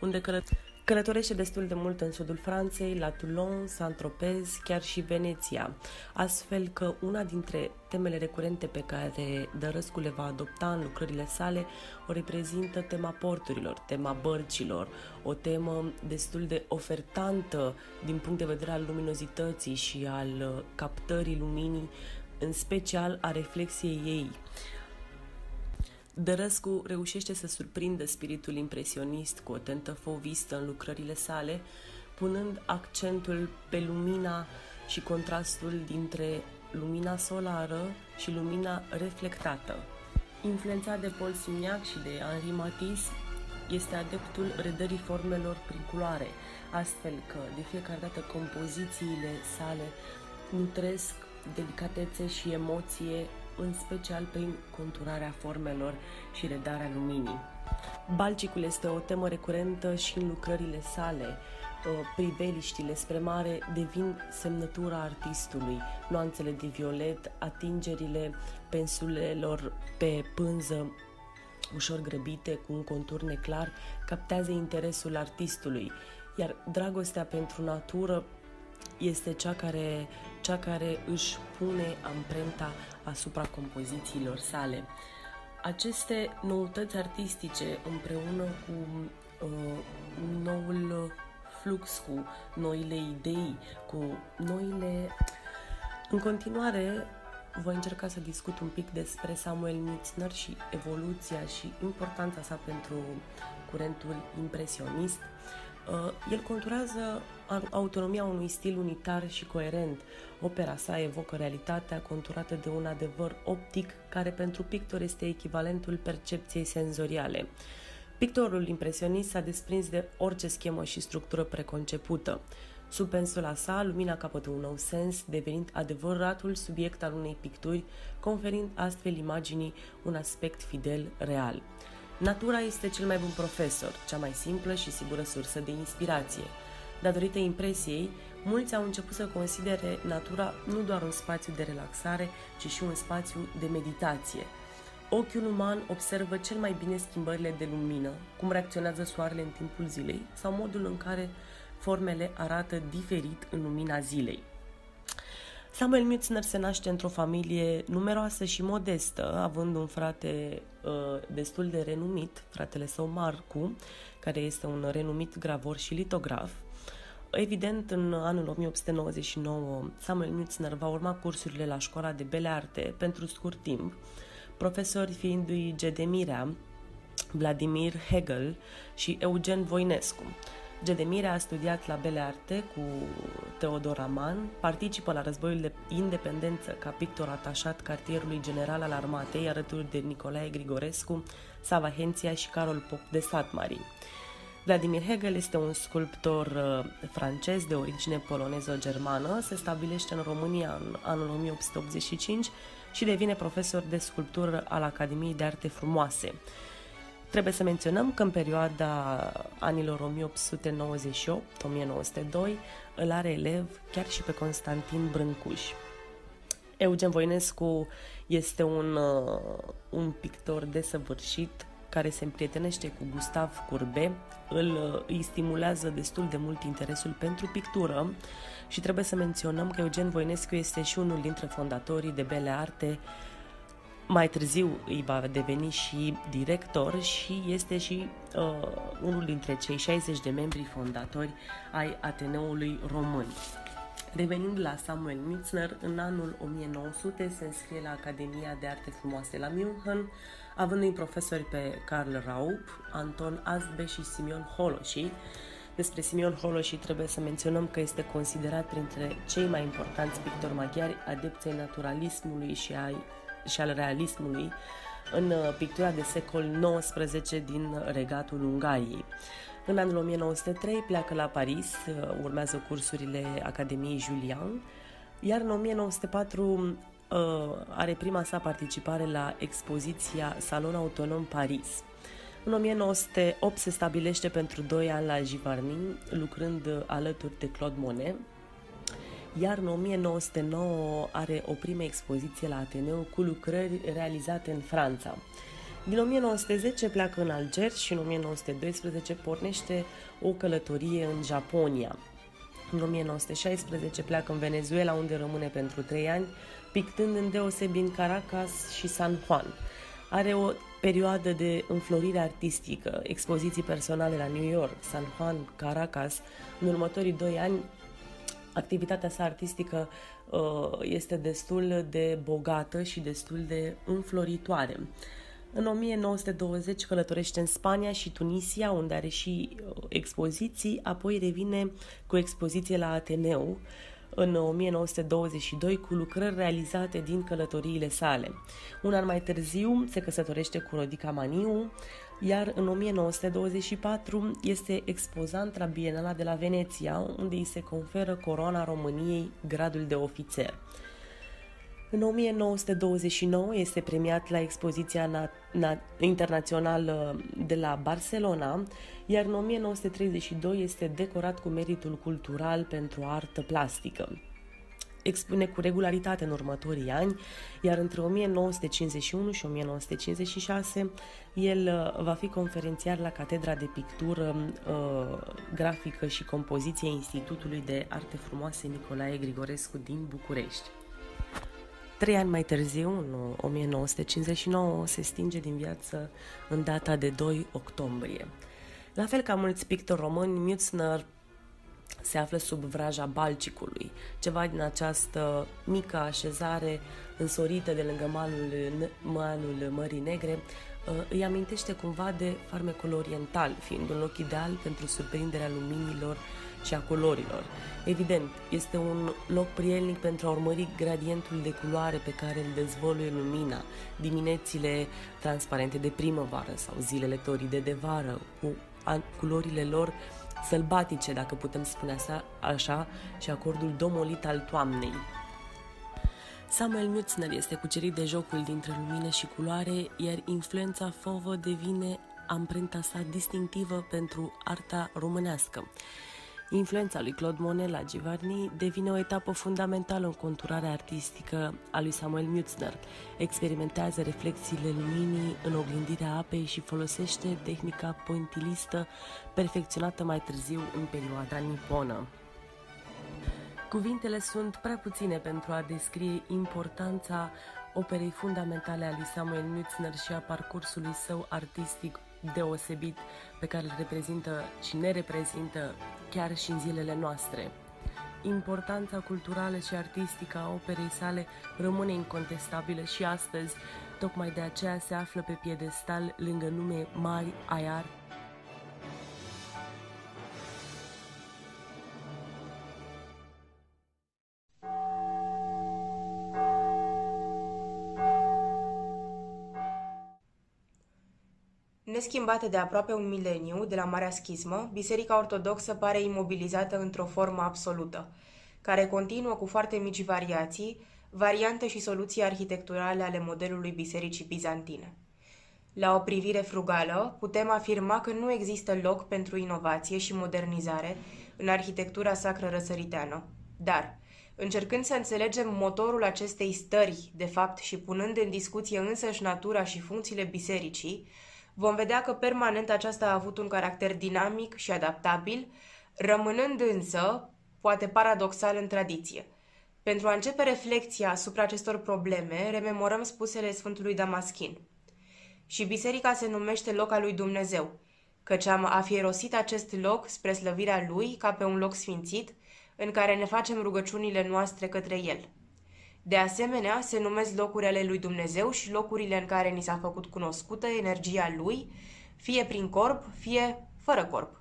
unde călătorește Călătorește destul de mult în sudul Franței, la Toulon, Saint-Tropez, chiar și Veneția, astfel că una dintre temele recurente pe care Dărăscu le va adopta în lucrările sale o reprezintă tema porturilor, tema bărcilor, o temă destul de ofertantă din punct de vedere al luminozității și al captării luminii, în special a reflexiei ei. Dărăscu reușește să surprindă spiritul impresionist cu o tentă fovistă în lucrările sale, punând accentul pe lumina și contrastul dintre lumina solară și lumina reflectată. Influențat de Paul Signac și de Henri Matisse, este adeptul redării formelor prin culoare, astfel că de fiecare dată compozițiile sale nutresc delicatețe și emoție în special prin conturarea formelor și redarea luminii. Balcicul este o temă recurentă și în lucrările sale. Priveliștile spre mare devin semnătura artistului, nuanțele de violet, atingerile pensulelor pe pânză ușor grăbite, cu un contur neclar, captează interesul artistului, iar dragostea pentru natură este cea care, cea care își pune amprenta asupra compozițiilor sale. Aceste noutăți artistice împreună cu uh, noul flux, cu noile idei, cu noile... În continuare, voi încerca să discut un pic despre Samuel Mitzner și evoluția și importanța sa pentru curentul impresionist. Uh, el conturează autonomia unui stil unitar și coerent. Opera sa evocă realitatea conturată de un adevăr optic care pentru pictor este echivalentul percepției senzoriale. Pictorul impresionist s-a desprins de orice schemă și structură preconcepută. Sub pensula sa, lumina capătă un nou sens, devenind adevăratul subiect al unei picturi, conferind astfel imaginii un aspect fidel real. Natura este cel mai bun profesor, cea mai simplă și sigură sursă de inspirație. Datorită impresiei, mulți au început să considere natura nu doar un spațiu de relaxare, ci și un spațiu de meditație. Ochiul uman observă cel mai bine schimbările de lumină, cum reacționează soarele în timpul zilei sau modul în care formele arată diferit în lumina zilei. Samuel Mützner se naște într-o familie numeroasă și modestă, având un frate uh, destul de renumit, fratele său Marcu, care este un renumit gravor și litograf. Evident, în anul 1899, Samuel Mützner va urma cursurile la școala de bele arte pentru scurt timp, profesori fiindu-i Gedemirea, Vladimir Hegel și Eugen Voinescu. Gedemire a studiat la Bele Arte cu Teodor Aman, participă la războiul de independență ca pictor atașat cartierului general al armatei alături de Nicolae Grigorescu, Sava Henția și Carol Pop de Satmari. Vladimir Hegel este un sculptor uh, francez de origine poloneză-germană, se stabilește în România în anul 1885 și devine profesor de sculptură al Academiei de Arte Frumoase. Trebuie să menționăm că în perioada anilor 1898-1902 îl are elev chiar și pe Constantin Brâncuș. Eugen Voinescu este un, uh, un pictor desăvârșit care se împrietenește cu Gustav Curbe, îl, uh, îi stimulează destul de mult interesul pentru pictură și trebuie să menționăm că Eugen Voinescu este și unul dintre fondatorii de Bele Arte mai târziu îi va deveni și director și este și uh, unul dintre cei 60 de membri fondatori ai Ateneului Român. Revenind la Samuel Mitzner, în anul 1900 se înscrie la Academia de Arte Frumoase la München, având profesori pe Karl Raup, Anton Asbe și Simeon Holoshi. Despre Simeon Holoshi trebuie să menționăm că este considerat printre cei mai importanți pictori maghiari, adepții naturalismului și ai și al realismului în uh, pictura de secol XIX din regatul Ungariei. În anul 1903 pleacă la Paris, uh, urmează cursurile Academiei Julian, iar în 1904 uh, are prima sa participare la expoziția Salon Autonom Paris. În 1908 se stabilește pentru 2 ani la Givarny, lucrând alături de Claude Monet, iar în 1909 are o primă expoziție la Ateneu cu lucrări realizate în Franța. Din 1910 pleacă în Alger și în 1912 pornește o călătorie în Japonia. În 1916 pleacă în Venezuela, unde rămâne pentru trei ani, pictând în deosebi în Caracas și San Juan. Are o perioadă de înflorire artistică, expoziții personale la New York, San Juan, Caracas. În următorii doi ani activitatea sa artistică uh, este destul de bogată și destul de înfloritoare. În 1920 călătorește în Spania și Tunisia, unde are și uh, expoziții, apoi revine cu expoziție la Ateneu în 1922 cu lucrări realizate din călătoriile sale. Un an mai târziu se căsătorește cu Rodica Maniu, iar în 1924 este expozant la Bienala de la Veneția, unde îi se conferă coroana României gradul de ofițer. În 1929 este premiat la expoziția na- na- internațională de la Barcelona, iar în 1932 este decorat cu meritul cultural pentru artă plastică expune cu regularitate în următorii ani, iar între 1951 și 1956 el uh, va fi conferențiar la Catedra de Pictură uh, Grafică și Compoziție Institutului de Arte Frumoase Nicolae Grigorescu din București. Trei ani mai târziu, în 1959, se stinge din viață în data de 2 octombrie. La fel ca mulți pictori români, Mützner se află sub vraja Balcicului, ceva din această mică așezare însorită de lângă malul, malul Mării Negre, uh, îi amintește cumva de farmecul oriental, fiind un loc ideal pentru surprinderea luminilor și a culorilor. Evident, este un loc prielnic pentru a urmări gradientul de culoare pe care îl dezvoluie lumina, diminețile transparente de primăvară sau zilele toride de vară, cu culorile lor sălbatice, dacă putem spune așa, așa și acordul domolit al toamnei. Samuel Mutzner este cucerit de jocul dintre lumină și culoare, iar influența Fovă devine amprenta sa distinctivă pentru arta românească. Influența lui Claude Monet la Givarni devine o etapă fundamentală în conturarea artistică a lui Samuel Mutzner. Experimentează reflexiile luminii în oglindirea apei și folosește tehnica pointilistă perfecționată mai târziu în perioada niponă. Cuvintele sunt prea puține pentru a descrie importanța operei fundamentale a lui Samuel Mutzner și a parcursului său artistic deosebit pe care îl reprezintă și ne reprezintă chiar și în zilele noastre. Importanța culturală și artistică a operei sale rămâne incontestabilă și astăzi, tocmai de aceea se află pe piedestal lângă nume mari ai
Neschimbată de aproape un mileniu de la Marea Schismă, Biserica Ortodoxă pare imobilizată într-o formă absolută, care continuă cu foarte mici variații, variante și soluții arhitecturale ale modelului Bisericii Bizantine. La o privire frugală, putem afirma că nu există loc pentru inovație și modernizare în arhitectura sacră răsăriteană. Dar, încercând să înțelegem motorul acestei stări, de fapt, și punând în discuție însăși natura și funcțiile bisericii, vom vedea că permanent aceasta a avut un caracter dinamic și adaptabil, rămânând însă, poate paradoxal, în tradiție. Pentru a începe reflexia asupra acestor probleme, rememorăm spusele Sfântului Damaschin. Și biserica se numește loc al lui Dumnezeu, căci am afierosit acest loc spre slăvirea lui ca pe un loc sfințit, în care ne facem rugăciunile noastre către el. De asemenea, se numesc locurile lui Dumnezeu și locurile în care ni s-a făcut cunoscută energia lui, fie prin corp, fie fără corp.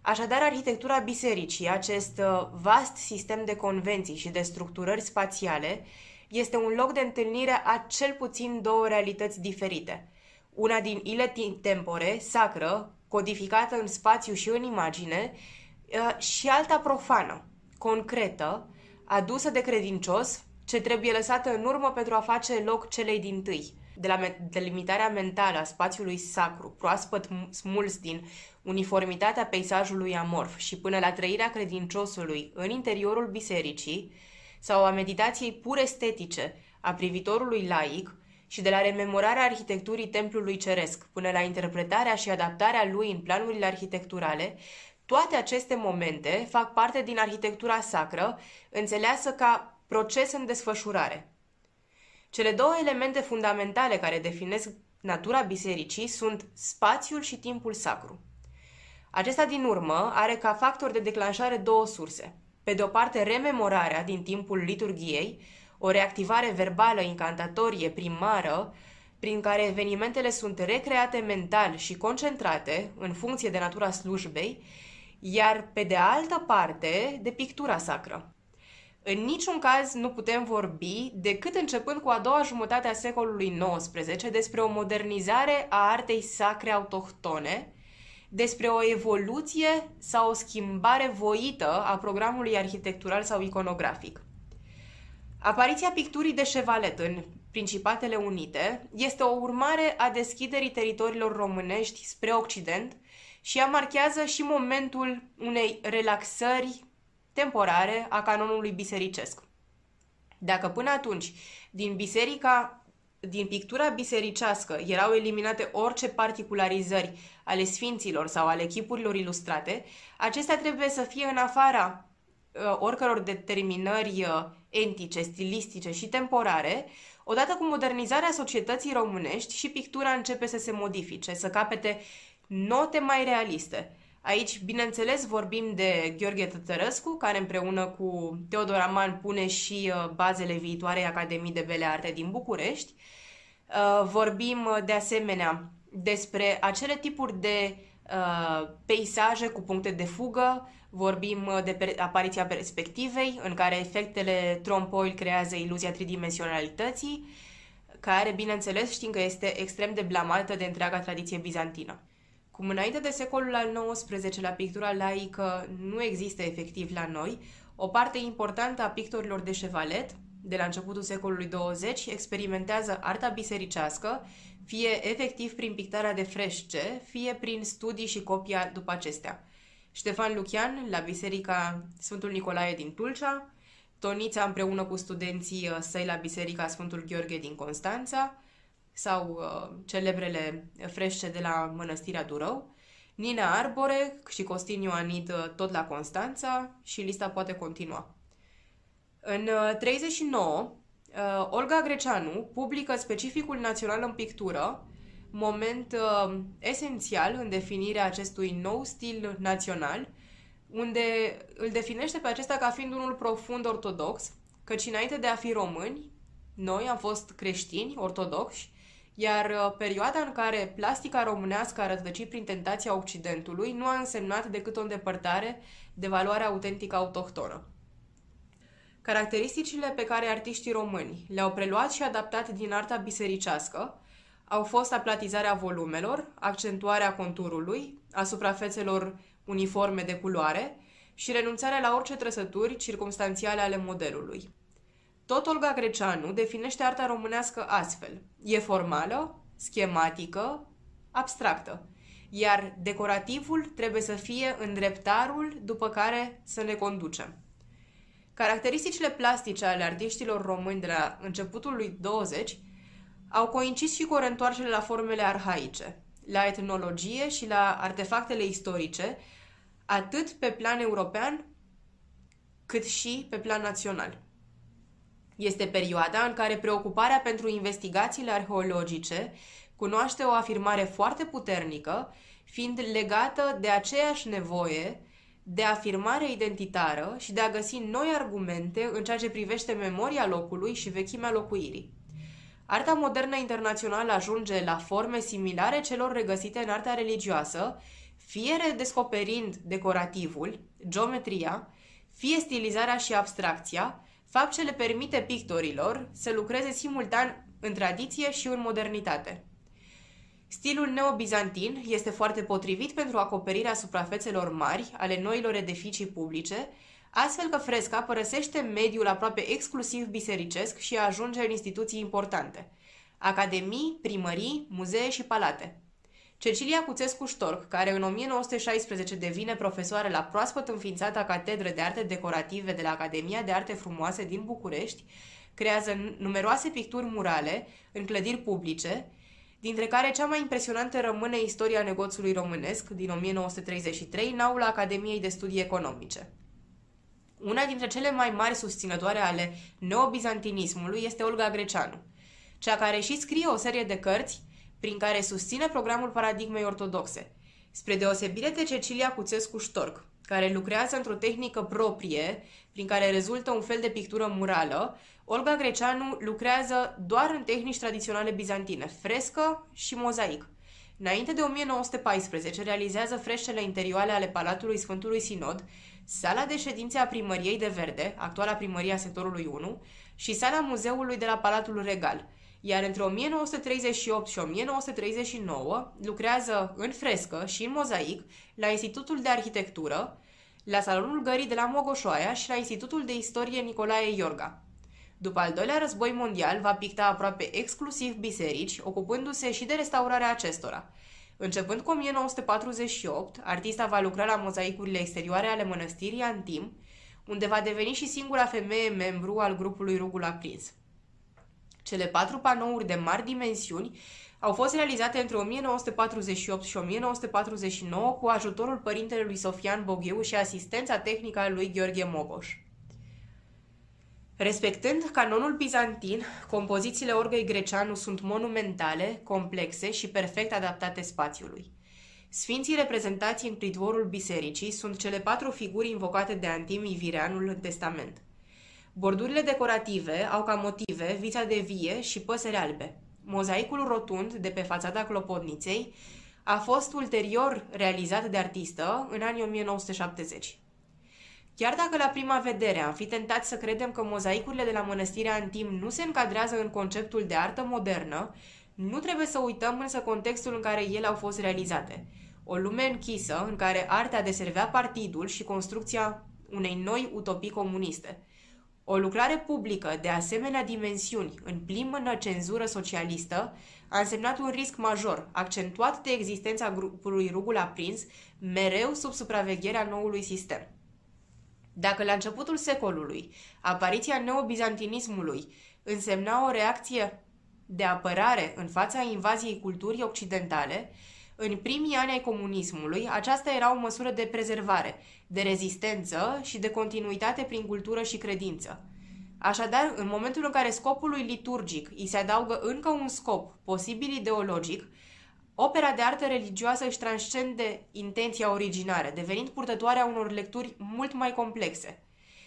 Așadar, arhitectura bisericii, acest uh, vast sistem de convenții și de structurări spațiale, este un loc de întâlnire a cel puțin două realități diferite. Una din ile tempore, sacră, codificată în spațiu și în imagine, uh, și alta profană, concretă, adusă de credincios ce trebuie lăsată în urmă pentru a face loc celei din tâi. De la delimitarea mentală a spațiului sacru, proaspăt smuls din uniformitatea peisajului amorf și până la trăirea credinciosului în interiorul bisericii sau a meditației pur estetice a privitorului laic și de la rememorarea arhitecturii templului ceresc până la interpretarea și adaptarea lui în planurile arhitecturale, toate aceste momente fac parte din arhitectura sacră, înțeleasă ca proces în desfășurare. Cele două elemente fundamentale care definesc natura bisericii sunt spațiul și timpul sacru. Acesta din urmă are ca factor de declanșare două surse. Pe de o parte, rememorarea din timpul liturgiei, o reactivare verbală incantatorie primară, prin care evenimentele sunt recreate mental și concentrate în funcție de natura slujbei, iar pe de altă parte, de pictura sacră. În niciun caz nu putem vorbi, decât începând cu a doua jumătate a secolului XIX, despre o modernizare a artei sacre autohtone, despre o evoluție sau o schimbare voită a programului arhitectural sau iconografic. Apariția picturii de șevalet în Principatele Unite este o urmare a deschiderii teritoriilor românești spre Occident și ea marchează și momentul unei relaxări temporare a canonului bisericesc. Dacă până atunci, din biserica din pictura bisericească erau eliminate orice particularizări ale sfinților sau ale echipurilor ilustrate, acestea trebuie să fie în afara uh, oricăror determinări uh, entice, stilistice și temporare, odată cu modernizarea societății românești și pictura începe să se modifice, să capete note mai realiste, Aici, bineînțeles, vorbim de Gheorghe Tătărăscu, care împreună cu Teodor Aman pune și uh, bazele viitoarei Academii de Bele Arte din București. Uh, vorbim uh, de asemenea despre acele tipuri de peisaje cu puncte de fugă, vorbim de apariția perspectivei, în care efectele trompoil creează iluzia tridimensionalității, care, bineînțeles, știm că este extrem de blamată de întreaga tradiție bizantină. Cum înainte de secolul al XIX-lea pictura laică nu există efectiv la noi, o parte importantă a pictorilor de șevalet, de la începutul secolului 20, experimentează arta bisericească, fie efectiv prin pictarea de fresce, fie prin studii și copia după acestea. Ștefan Lucian, la Biserica Sfântul Nicolae din Tulcea, Tonița împreună cu studenții uh, săi la Biserica Sfântul Gheorghe din Constanța, sau uh, celebrele frește de la Mănăstirea Durău, Nina Arbore și Costin Ioanid uh, tot la Constanța și lista poate continua. În 39, uh, uh, Olga Greceanu publică specificul național în pictură, moment uh, esențial în definirea acestui nou stil național, unde îl definește pe acesta ca fiind unul profund ortodox, căci înainte de a fi români, noi am fost creștini ortodoxi iar uh, perioada în care plastica românească a rătăcit prin tentația Occidentului nu a însemnat decât o îndepărtare de valoarea autentică autohtonă. Caracteristicile pe care artiștii români le-au preluat și adaptat din arta bisericească au fost aplatizarea volumelor, accentuarea conturului, a suprafețelor uniforme de culoare și renunțarea la orice trăsături circumstanțiale ale modelului. Tot Olga Greceanu definește arta românească astfel. E formală, schematică, abstractă. Iar decorativul trebuie să fie îndreptarul după care să ne conducem. Caracteristicile plastice ale artiștilor români de la începutul lui 20 au coincis și cu reîntoarcere la formele arhaice, la etnologie și la artefactele istorice, atât pe plan european cât și pe plan național. Este perioada în care preocuparea pentru investigațiile arheologice cunoaște o afirmare foarte puternică, fiind legată de aceeași nevoie de afirmare identitară și de a găsi noi argumente în ceea ce privește memoria locului și vechimea locuirii. Arta modernă internațională ajunge la forme similare celor regăsite în arta religioasă, fie redescoperind decorativul, geometria, fie stilizarea și abstracția, fapt ce le permite pictorilor să lucreze simultan în tradiție și în modernitate. Stilul neobizantin este foarte potrivit pentru acoperirea suprafețelor mari ale noilor edificii publice, astfel că fresca părăsește mediul aproape exclusiv bisericesc și ajunge în instituții importante, academii, primării, muzee și palate. Cecilia Cuțescu Ștorc, care în 1916 devine profesoară la proaspăt înființata Catedră de Arte Decorative de la Academia de Arte Frumoase din București, creează numeroase picturi murale în clădiri publice, dintre care cea mai impresionantă rămâne Istoria negoțului românesc din 1933 în aula Academiei de Studii Economice. Una dintre cele mai mari susținătoare ale neobizantinismului este Olga Greceanu, cea care și scrie o serie de cărți prin care susține programul paradigmei ortodoxe, spre deosebire de Cecilia Cuțescu Ștorc, care lucrează într-o tehnică proprie, prin care rezultă un fel de pictură murală, Olga Greceanu lucrează doar în tehnici tradiționale bizantine, frescă și mozaic. Înainte de 1914, realizează freștele interioare ale Palatului Sfântului Sinod, sala de ședințe a primăriei de Verde, actuala primăria sectorului 1, și sala muzeului de la Palatul Regal – iar între 1938 și 1939 lucrează în frescă și în mozaic la Institutul de Arhitectură, la Salonul Gării de la Mogoșoaia și la Institutul de Istorie Nicolae Iorga. După al doilea război mondial, va picta aproape exclusiv biserici, ocupându-se și de restaurarea acestora. Începând cu 1948, artista va lucra la mozaicurile exterioare ale mănăstirii Antim, unde va deveni și singura femeie membru al grupului Rugul Aprins. Cele patru panouri de mari dimensiuni au fost realizate între 1948 și 1949 cu ajutorul părintelui Sofian Boghiu și asistența tehnică a lui Gheorghe Mogoș. Respectând canonul bizantin, compozițiile orgăi greceanu sunt monumentale, complexe și perfect adaptate spațiului. Sfinții reprezentați în pridvorul bisericii sunt cele patru figuri invocate de Antimii Vireanul în testament. Bordurile decorative au ca motive vița de vie și păsări albe. Mozaicul rotund de pe fațada clopotniței a fost ulterior realizat de artistă în anii 1970. Chiar dacă la prima vedere am fi tentat să credem că mozaicurile de la mănăstirea Antim nu se încadrează în conceptul de artă modernă, nu trebuie să uităm însă contextul în care ele au fost realizate. O lume închisă în care arta deservea partidul și construcția unei noi utopii comuniste. O lucrare publică de asemenea dimensiuni, în plină cenzură socialistă, a însemnat un risc major, accentuat de existența grupului Rugul Aprins, mereu sub supravegherea noului sistem. Dacă la începutul secolului apariția neobizantinismului însemna o reacție de apărare în fața invaziei culturii occidentale, în primii ani ai comunismului, aceasta era o măsură de prezervare, de rezistență și de continuitate prin cultură și credință. Așadar, în momentul în care scopului liturgic îi se adaugă încă un scop, posibil ideologic, opera de artă religioasă își transcende intenția originară, devenind purtătoarea unor lecturi mult mai complexe.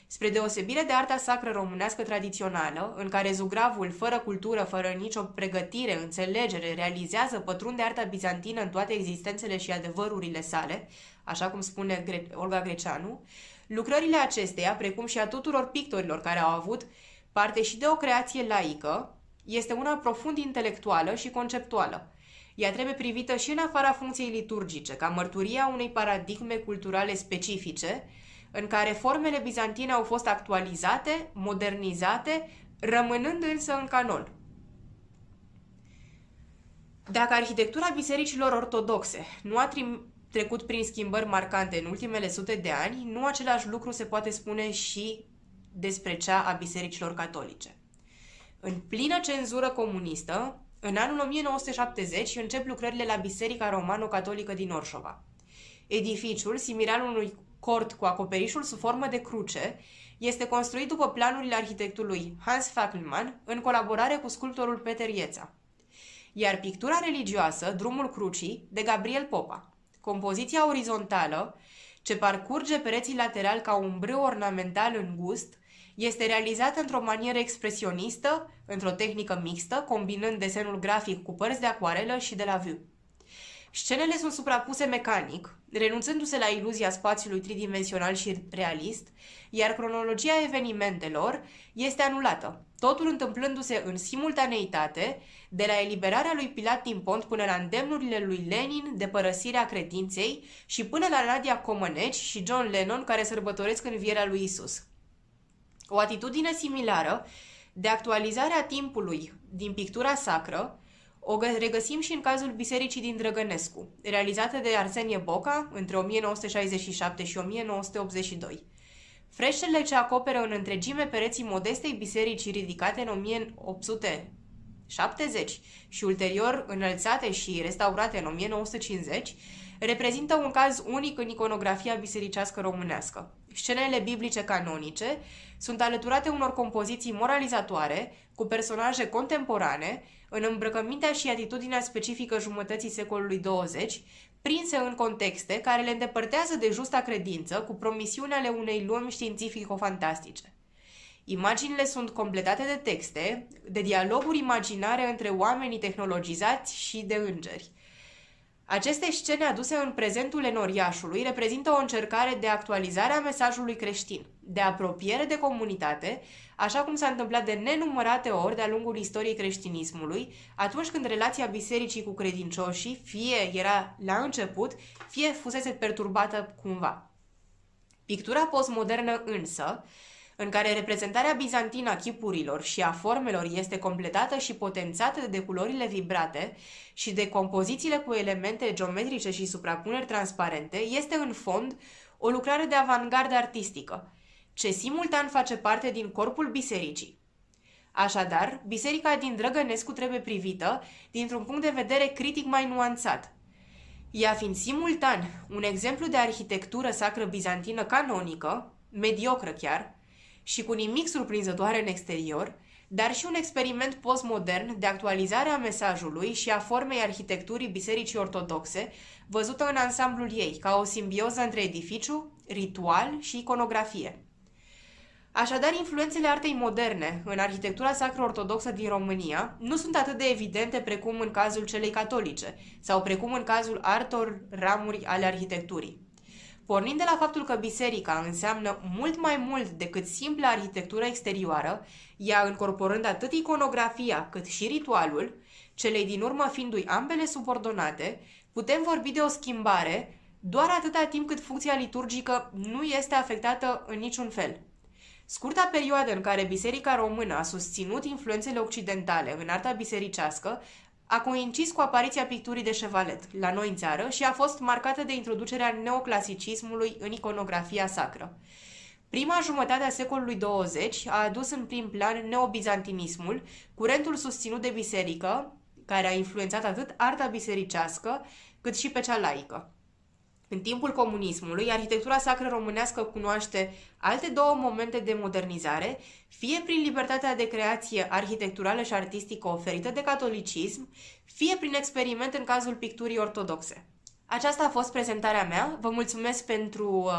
Spre deosebire de arta sacră românească tradițională, în care zugravul, fără cultură, fără nicio pregătire, înțelegere, realizează pătrunde arta bizantină în toate existențele și adevărurile sale, așa cum spune Olga Greceanu, lucrările acesteia, precum și a tuturor pictorilor care au avut parte și de o creație laică, este una profund intelectuală și conceptuală. Ea trebuie privită și în afara funcției liturgice, ca mărturia unei paradigme culturale specifice, în care formele bizantine au fost actualizate, modernizate, rămânând însă în canon. Dacă arhitectura bisericilor ortodoxe nu a trecut prin schimbări marcante în ultimele sute de ani, nu același lucru se poate spune și despre cea a bisericilor catolice. În plină cenzură comunistă, în anul 1970 încep lucrările la Biserica Romano-Catolică din Orșova. Edificiul, similar unui cort cu acoperișul sub formă de cruce, este construit după planurile arhitectului Hans Fackelmann în colaborare cu sculptorul Peter Ieța. Iar pictura religioasă, Drumul Crucii, de Gabriel Popa. Compoziția orizontală, ce parcurge pereții laterali ca un brâu ornamental îngust, este realizată într-o manieră expresionistă, într-o tehnică mixtă, combinând desenul grafic cu părți de acuarelă și de la viu. Scenele sunt suprapuse mecanic, renunțându-se la iluzia spațiului tridimensional și realist, iar cronologia evenimentelor este anulată, totul întâmplându-se în simultaneitate, de la eliberarea lui Pilat din Pont până la îndemnurile lui Lenin de părăsirea credinței și până la Nadia Comăneci și John Lennon care sărbătoresc învierea lui Isus. O atitudine similară de actualizare a timpului din pictura sacră o regăsim și în cazul Bisericii din Drăgănescu, realizată de Arsenie Boca între 1967 și 1982. Freștele ce acoperă în întregime pereții modestei bisericii ridicate în 1870 și ulterior înălțate și restaurate în 1950, reprezintă un caz unic în iconografia bisericească românească. Scenele biblice canonice sunt alăturate unor compoziții moralizatoare cu personaje contemporane, în îmbrăcămintea și atitudinea specifică jumătății secolului 20, prinse în contexte care le îndepărtează de justa credință cu promisiunea ale unei lumi științifico-fantastice. Imaginile sunt completate de texte, de dialoguri imaginare între oamenii tehnologizați și de îngeri. Aceste scene aduse în prezentul enoriașului reprezintă o încercare de actualizare a mesajului creștin, de apropiere de comunitate, așa cum s-a întâmplat de nenumărate ori de-a lungul istoriei creștinismului, atunci când relația bisericii cu credincioșii fie era la început, fie fusese perturbată cumva. Pictura postmodernă însă în care reprezentarea bizantină a chipurilor și a formelor este completată și potențată de culorile vibrate și de compozițiile cu elemente geometrice și suprapuneri transparente, este în fond o lucrare de avantgardă artistică, ce simultan face parte din corpul bisericii. Așadar, biserica din Drăgănescu trebuie privită dintr-un punct de vedere critic mai nuanțat, ea fiind simultan un exemplu de arhitectură sacră bizantină canonică, mediocră chiar, și cu nimic surprinzătoare în exterior, dar și un experiment postmodern de actualizare a mesajului și a formei arhitecturii Bisericii Ortodoxe, văzută în ansamblul ei, ca o simbioză între edificiu, ritual și iconografie. Așadar, influențele artei moderne în arhitectura sacră ortodoxă din România nu sunt atât de evidente precum în cazul celei catolice sau precum în cazul altor ramuri ale arhitecturii. Pornind de la faptul că biserica înseamnă mult mai mult decât simpla arhitectură exterioară, ea încorporând atât iconografia cât și ritualul, celei din urmă fiindu-i ambele subordonate, putem vorbi de o schimbare doar atâta timp cât funcția liturgică nu este afectată în niciun fel. Scurta perioadă în care Biserica Română a susținut influențele occidentale în arta bisericească a coincis cu apariția picturii de șevalet la noi în țară și a fost marcată de introducerea neoclasicismului în iconografia sacră. Prima jumătate a secolului 20 a adus în prim plan neobizantinismul, curentul susținut de biserică, care a influențat atât arta bisericească cât și pe cea laică. În timpul comunismului, arhitectura sacră românească cunoaște alte două momente de modernizare, fie prin libertatea de creație arhitecturală și artistică oferită de catolicism, fie prin experiment în cazul picturii ortodoxe. Aceasta a fost prezentarea mea. Vă mulțumesc pentru uh,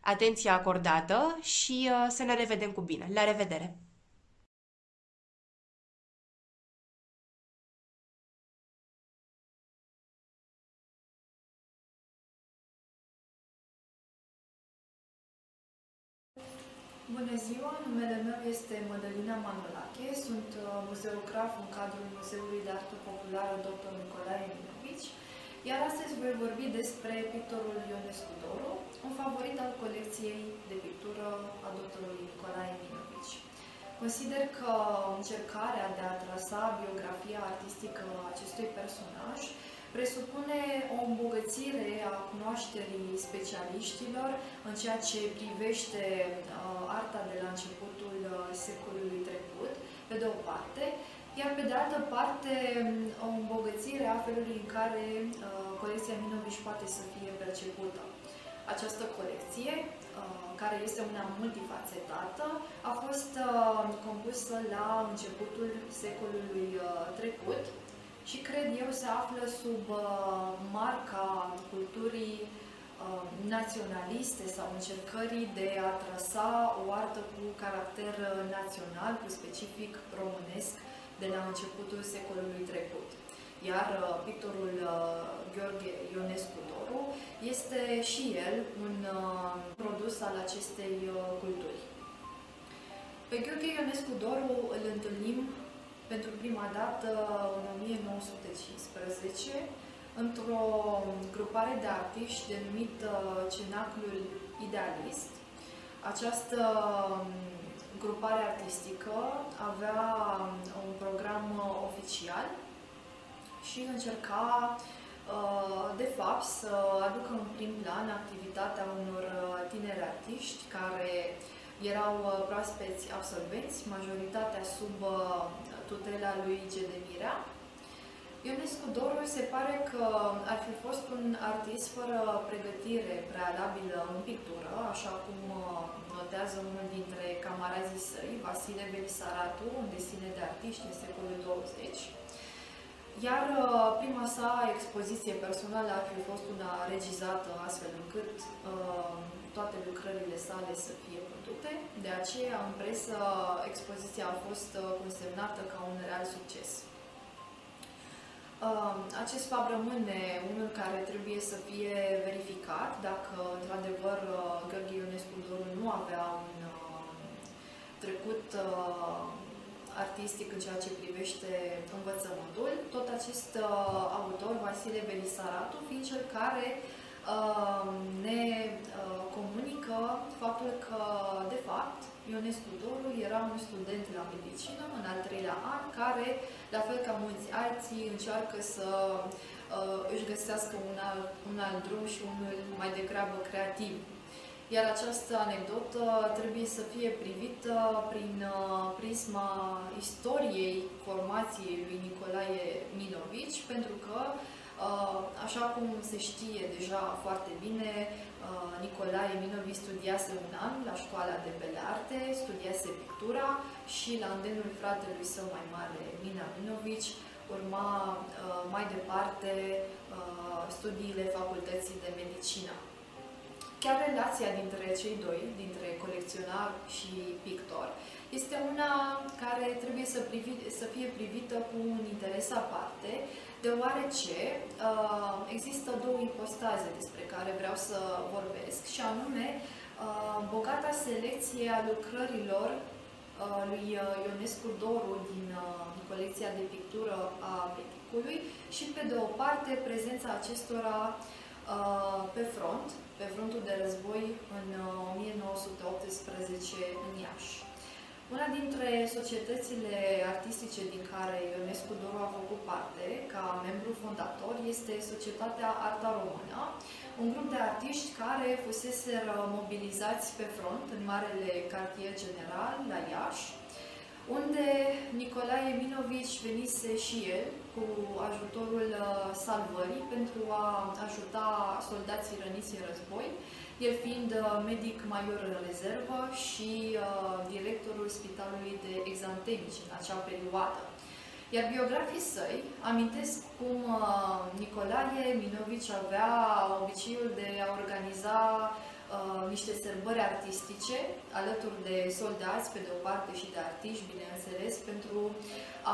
atenția acordată și uh, să ne revedem cu bine. La revedere!
Bună ziua, numele meu este Mădălina Manolache, sunt uh, muzeograf în cadrul Muzeului de Artă Populară Dr. Nicolae Minovici, iar astăzi voi vorbi despre pictorul Ionescu Doru, un favorit al colecției de pictură a doctorului Nicolae Minovici. Consider că încercarea de a trasa biografia artistică a acestui personaj presupune o îmbogățire a cunoașterii specialiștilor în ceea ce privește uh, arta de la începutul uh, secolului trecut, pe de o parte, iar pe de altă parte o îmbogățire a felului în care uh, colecția Minovici poate să fie percepută. Această colecție, uh, care este una multifacetată, a fost uh, compusă la începutul secolului uh, trecut, și cred eu se află sub uh, marca culturii uh, naționaliste sau încercării de a trasa o artă cu caracter uh, național, cu specific românesc, de la începutul secolului trecut. Iar uh, pictorul uh, Gheorghe Ionescu Doru este și el un uh, produs al acestei uh, culturi. Pe Gheorghe Ionescu Doru îl întâlnim pentru prima dată în 1915 într-o grupare de artiști denumită Cenaclul Idealist. Această um, grupare artistică avea um, un program oficial și încerca uh, de fapt să aducă în prim plan activitatea unor uh, tineri artiști care erau uh, proaspeți absolvenți, majoritatea sub tutela lui Gedemirea. Ionescu Doru se pare că ar fi fost un artist fără pregătire prealabilă în pictură, așa cum uh, notează unul dintre camarazii săi, Vasile Belisaratu, un desine de artiști în secolul 20. Iar uh, prima sa expoziție personală ar fi fost una regizată astfel încât uh, toate lucrările sale să fie văzute. De aceea, în presă, expoziția a fost uh, consemnată ca un real succes. Um, acest fapt rămâne unul care trebuie să fie verificat dacă, într-adevăr, uh, Gheorghe Ionescu Doru nu avea un uh, trecut artistic în ceea ce privește învățământul. Tot acest autor, Vasile Belisaratu, fiind cel care ne comunică faptul că, de fapt, Ionescu Doru era un student la medicină în al treilea an, care, la fel ca mulți alții, încearcă să uh, își găsească un alt, un alt drum și unul mai degrabă creativ. Iar această anecdotă trebuie să fie privită prin uh, prisma istoriei formației lui Nicolae Minovici, pentru că Așa cum se știe deja foarte bine, Nicolae Minovi studiase un an la școala de bele arte, studiase pictura și la îndemnul fratelui său mai mare, Mina Minovici, urma mai departe studiile facultății de medicină. Chiar relația dintre cei doi, dintre colecționar și pictor, este una care trebuie să, privi, să fie privită cu un interes aparte, deoarece uh, există două ipostaze despre care vreau să vorbesc, și anume uh, bogata selecție a lucrărilor uh, lui Ionescu Doru din uh, colecția de pictură a Peticului și, pe de o parte, prezența acestora uh, pe front, pe frontul de război în 1918 uh, în Iași. Una dintre societățile artistice din care Ionescu Doru a făcut parte, ca membru fondator, este Societatea Arta Română, un grup de artiști care fusese mobilizați pe front în Marele Cartier General, la Iași, unde Nicolae Minovici venise și el cu ajutorul uh, salvării pentru a ajuta soldații răniți în război, el fiind uh, medic major în rezervă și uh, directorul Spitalului de Exantemici în acea perioadă. Iar biografii săi amintesc cum Nicolae Minovici avea obiceiul de a organiza uh, niște sărbări artistice alături de soldați, pe de o parte, și de artiști, bineînțeles, pentru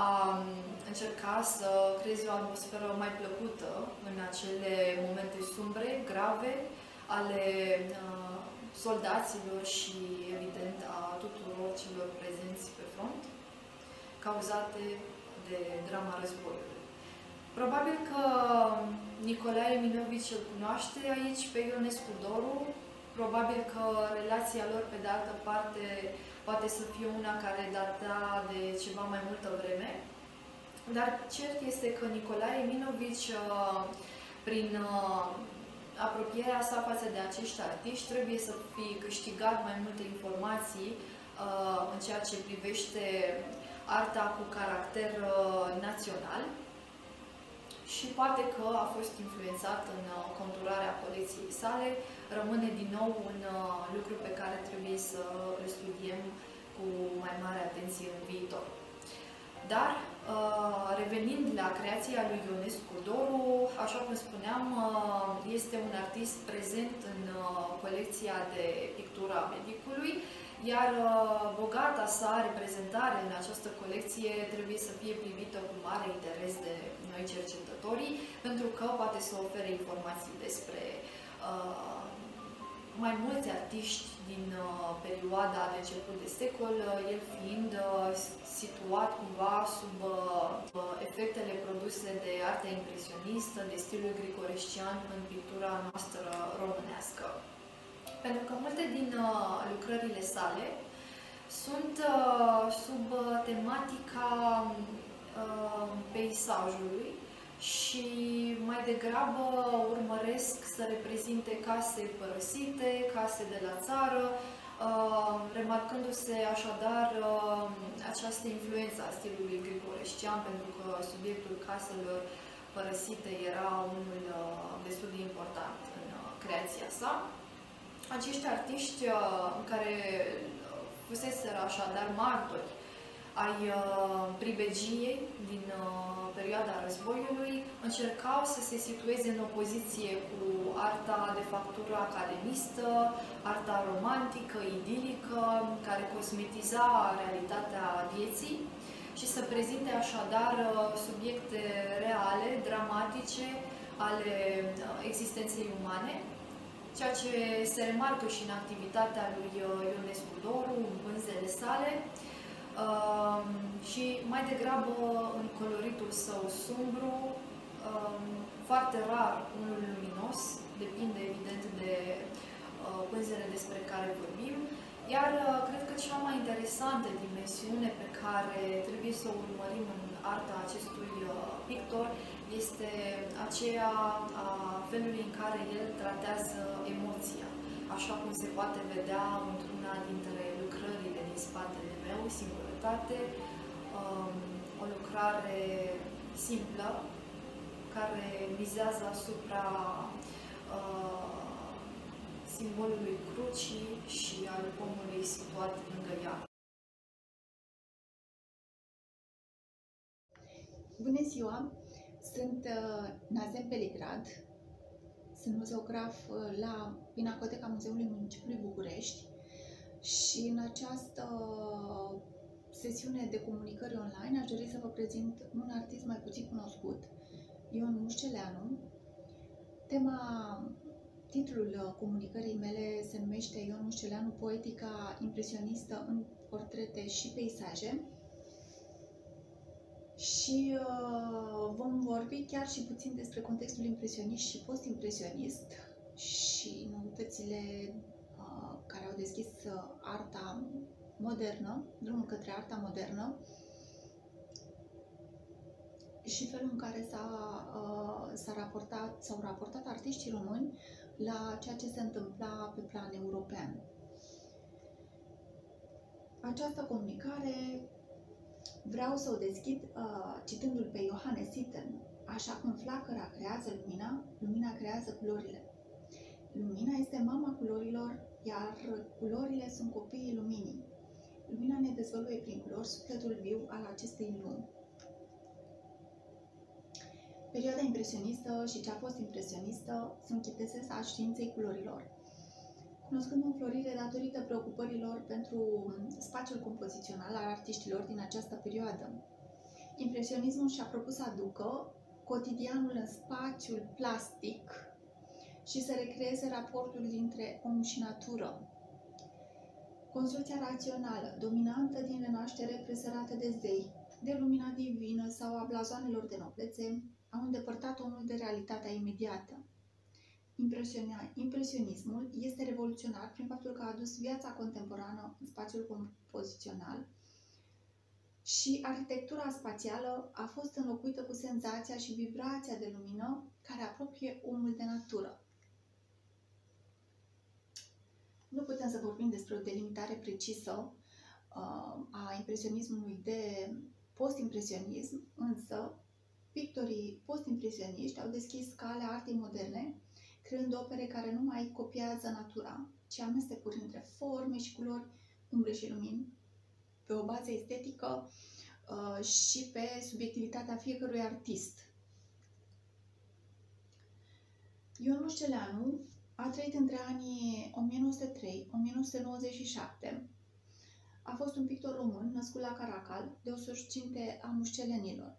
a um, încerca să creeze o atmosferă mai plăcută în acele momente sumbre, grave, ale uh, soldaților și, evident, a tuturor celor prezenți pe front, cauzate de drama războiului. Probabil că Nicolae Minovici îl cunoaște aici pe Ionescu Doru, Probabil că relația lor, pe de altă parte, poate să fie una care data de ceva mai multă vreme. Dar cert este că Nicolae Minovici, uh, prin uh, apropierea sa față de acești artiști, trebuie să fie câștigat mai multe informații uh, în ceea ce privește arta cu caracter național și poate că a fost influențat în conturarea colecției sale, rămâne din nou un uh, lucru pe care trebuie să îl studiem cu mai mare atenție în viitor. Dar, uh, revenind la creația lui Ionescu Doru, așa cum spuneam, uh, este un artist prezent în colecția de pictură a medicului, iar bogata sa reprezentare în această colecție trebuie să fie privită cu mare interes de noi cercetătorii, pentru că poate să ofere informații despre uh, mai mulți artiști din uh, perioada de început de secol, uh, el fiind uh, situat cumva sub efectele produse de arta impresionistă, de stilul grigorescian în pictura noastră românească. Pentru că multe din lucrările sale sunt sub tematica peisajului, și mai degrabă urmăresc să reprezinte case părăsite, case de la țară, uh, remarcându-se așadar uh, această influență a stilului grigoreștian, pentru că subiectul caselor părăsite era unul uh, destul de important în creația sa. Acești artiști care fuseseră așadar martori ai pribegiei din perioada războiului încercau să se situeze în opoziție cu arta de factură academistă, arta romantică, idilică, care cosmetiza realitatea vieții și să prezinte așadar subiecte reale, dramatice ale existenței umane, ceea ce se remarcă și în activitatea lui Ionescu Doru, în pânzele sale, Um, și mai degrabă în coloritul său sumbru, um, foarte rar unul luminos, depinde evident de uh, pânzele despre care vorbim, iar uh, cred că cea mai interesantă dimensiune pe care trebuie să o urmărim în arta acestui uh, pictor este aceea a felului în care el tratează emoția, așa cum se poate vedea într-una dintre lucrările din spatele meu, singurătate, um, o lucrare simplă, care mizează asupra uh, simbolului crucii și al omului situat lângă ea.
Bună ziua! Sunt uh, Nazem Beligrad, sunt muzeograf uh, la Pinacoteca Muzeului Municipiului București și în această sesiune de comunicări online aș dori să vă prezint un artist mai puțin cunoscut, Ion Mușceleanu. Tema, titlul uh, comunicării mele se numește Ion Mușceleanu, poetica impresionistă în portrete și peisaje. Și uh, vom vorbi chiar și puțin despre contextul impresionist și post-impresionist și noutățile uh, care au deschis uh, arta modernă, drumul către arta modernă și felul în care s-a, uh, s-a raportat, s-au raportat artiștii români la ceea ce se întâmpla pe plan european. Această comunicare vreau să o deschid uh, citându-l pe Johannes Sitten. Așa cum flacăra creează lumina, lumina creează culorile. Lumina este mama culorilor, iar culorile sunt copiii luminii. Lumina ne dezvăluie prin culori sufletul viu al acestei lumi. Perioada impresionistă și cea post-impresionistă sunt chiteseța științei culorilor. Cunoscând înflorire datorită preocupărilor pentru spațiul compozițional al artiștilor din această perioadă. Impresionismul și-a propus să aducă cotidianul în spațiul plastic și să recreeze raportul dintre om și natură, Construcția rațională, dominantă din renaștere presărată de zei, de lumina divină sau a blazoanelor de noblețe, au îndepărtat omul de realitatea imediată. Impresionismul este revoluționar prin faptul că a adus viața contemporană în spațiul compozițional și arhitectura spațială a fost înlocuită cu senzația și vibrația de lumină care apropie omul de natură. Nu putem să vorbim despre o delimitare precisă uh, a impresionismului de post-impresionism, însă pictorii post-impresioniști au deschis calea artei moderne, creând opere care nu mai copiază natura, ci amestecuri între forme și culori, umbre și lumini, pe o bază estetică uh, și pe subiectivitatea fiecărui artist. Ion Mușceleanu a trăit între anii 1903-1997. A fost un pictor român născut la Caracal, de o surcinte a mușcelenilor.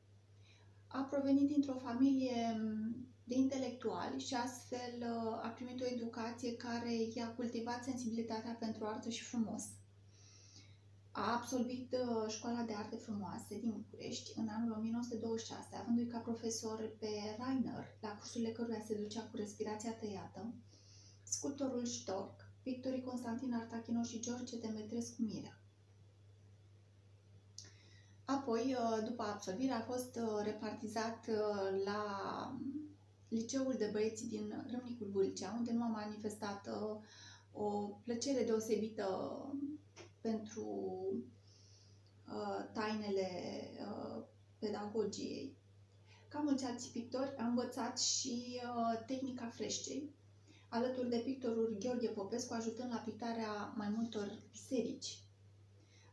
A provenit dintr-o familie de intelectuali și astfel uh, a primit o educație care i-a cultivat sensibilitatea pentru artă și frumos. A absolvit uh, școala de arte frumoase din București în anul 1926, avându-i ca profesor pe Rainer, la cursurile căruia se ducea cu respirația tăiată, sculptorul Stork, pictorii Constantin Artachino și George Demetrescu Mirea. Apoi, uh, după absolvire, a fost uh, repartizat uh, la Liceul de Băieți din Râmnicul Vâlcea, unde nu a manifestat o plăcere deosebită pentru tainele pedagogiei. Ca mulți alți pictori, a învățat și tehnica freșcei, alături de pictorul Gheorghe Popescu, ajutând la pictarea mai multor biserici.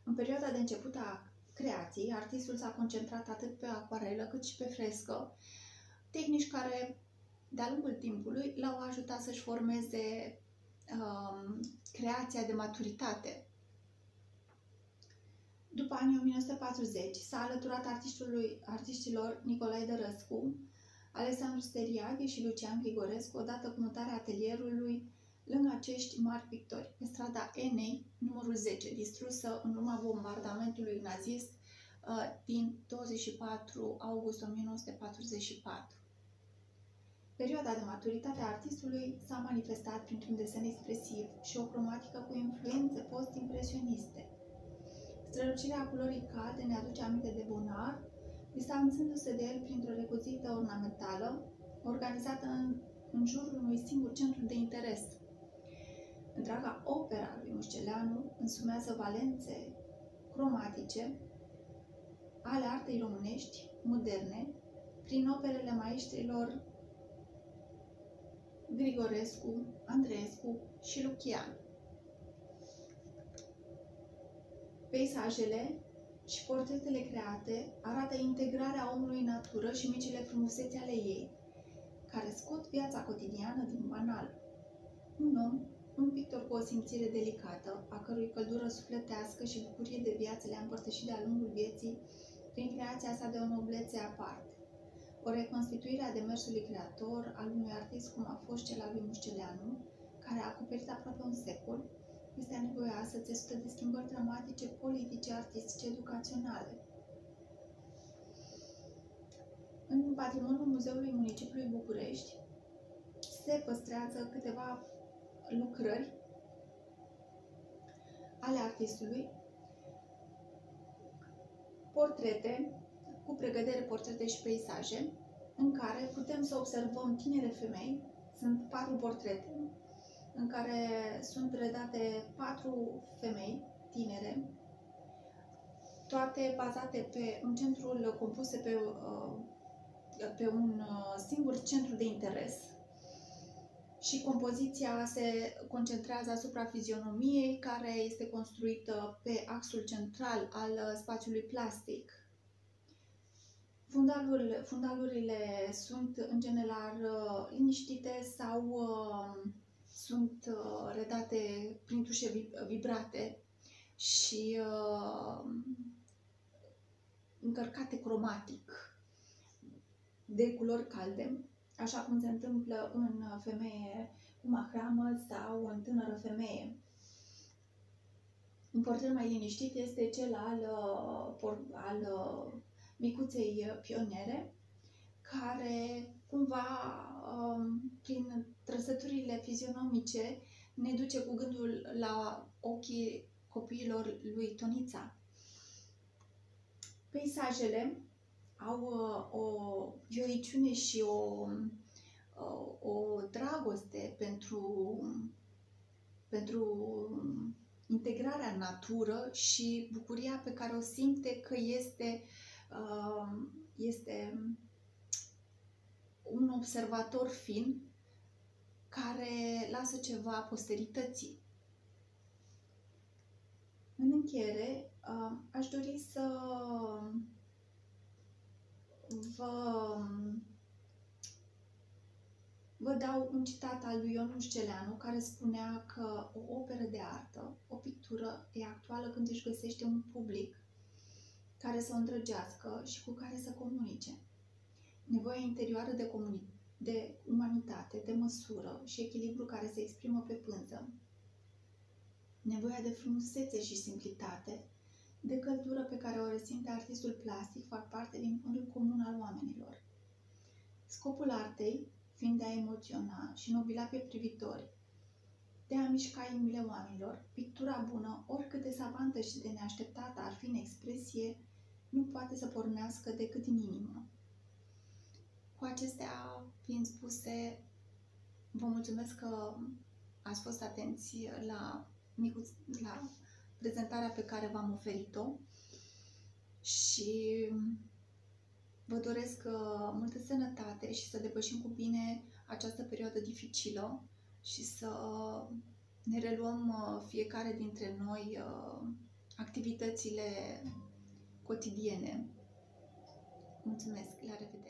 În perioada de început a creației, artistul s-a concentrat atât pe acuarelă cât și pe frescă, tehnici care, de-a lungul timpului, l-au ajutat să-și formeze um, creația de maturitate. După anii 1940, s-a alăturat artistului, artiștilor Nicolae Dărăscu, Alexandru Steriaghe și Lucian Grigorescu, odată cu mutarea atelierului lângă acești mari pictori, pe strada Enei, numărul 10, distrusă în urma bombardamentului nazist uh, din 24 august 1944. Perioada de maturitate a artistului s-a manifestat printr-un desen expresiv și o cromatică cu influențe post-impresioniste. Strălucirea culorii calde ne aduce aminte de Bonar, distanțându-se de el printr-o recuzită ornamentală, organizată în, în jurul unui singur centru de interes. Întreaga opera lui Mușceleanu însumează valențe cromatice ale artei românești moderne, prin operele maestrilor Grigorescu, Andreescu și Lucian. Peisajele și portretele create arată integrarea omului în natură și micile frumusețe ale ei, care scot viața cotidiană din banal. Un om, un pictor cu o simțire delicată, a cărui căldură sufletească și bucurie de viață le-a împărtășit de-a lungul vieții prin creația sa de o noblețe aparte. O reconstituire a demersului creator al unui artist cum a fost cel al lui Mușceleanu, care a acoperit aproape un secol, este anevoioasă, țesută de schimbări dramatice, politice, artistice, educaționale. În patrimoniul Muzeului Municipiului București se păstrează câteva lucrări ale artistului, portrete, cu pregădere portrete și peisaje, în care putem să observăm tinere femei, sunt patru portrete, în care sunt redate patru femei tinere, toate bazate pe un centru compuse pe, uh, pe un uh, singur centru de interes și compoziția se concentrează asupra fizionomiei care este construită pe axul central al uh, spațiului plastic. Fundalurile, fundalurile sunt în general liniștite sau sunt uh, redate prin tușe vibrate și uh, încărcate cromatic de culori calde, așa cum se întâmplă în femeie cu mahramă sau în tânără femeie. Un portret mai liniștit este cel al, uh, al uh, micuței pioniere, care cumva um, prin trăsăturile fizionomice ne duce cu gândul la ochii copiilor lui Tonița. Peisajele au uh, o vioiciune și o, uh, o dragoste pentru, pentru integrarea în natură și bucuria pe care o simte că este, uh, este un observator fin care lasă ceva posterității. În încheiere, aș dori să vă, vă dau un citat al lui Ion Mușceleanu care spunea că o operă de artă, o pictură, e actuală când își găsește un public care să o îndrăgească și cu care să comunice. Nevoia interioară de, comuni- de umanitate, de măsură și echilibru care se exprimă pe pânză. Nevoia de frumusețe și simplitate, de căldură pe care o resimte artistul plastic fac parte din fondul comun al oamenilor. Scopul artei fiind de a emoționa și nobila pe privitori, de a mișca inimile oamenilor, pictura bună, oricât de savantă și de neașteptată ar fi în expresie, nu poate să pornească decât din inimă. Cu acestea fiind spuse, vă mulțumesc că ați fost atenți la, micuț, la prezentarea pe care v-am oferit-o și vă doresc uh, multă sănătate și să depășim cu bine această perioadă dificilă și să ne reluăm uh, fiecare dintre noi uh, activitățile cotidiene. Mulțumesc, la revedere!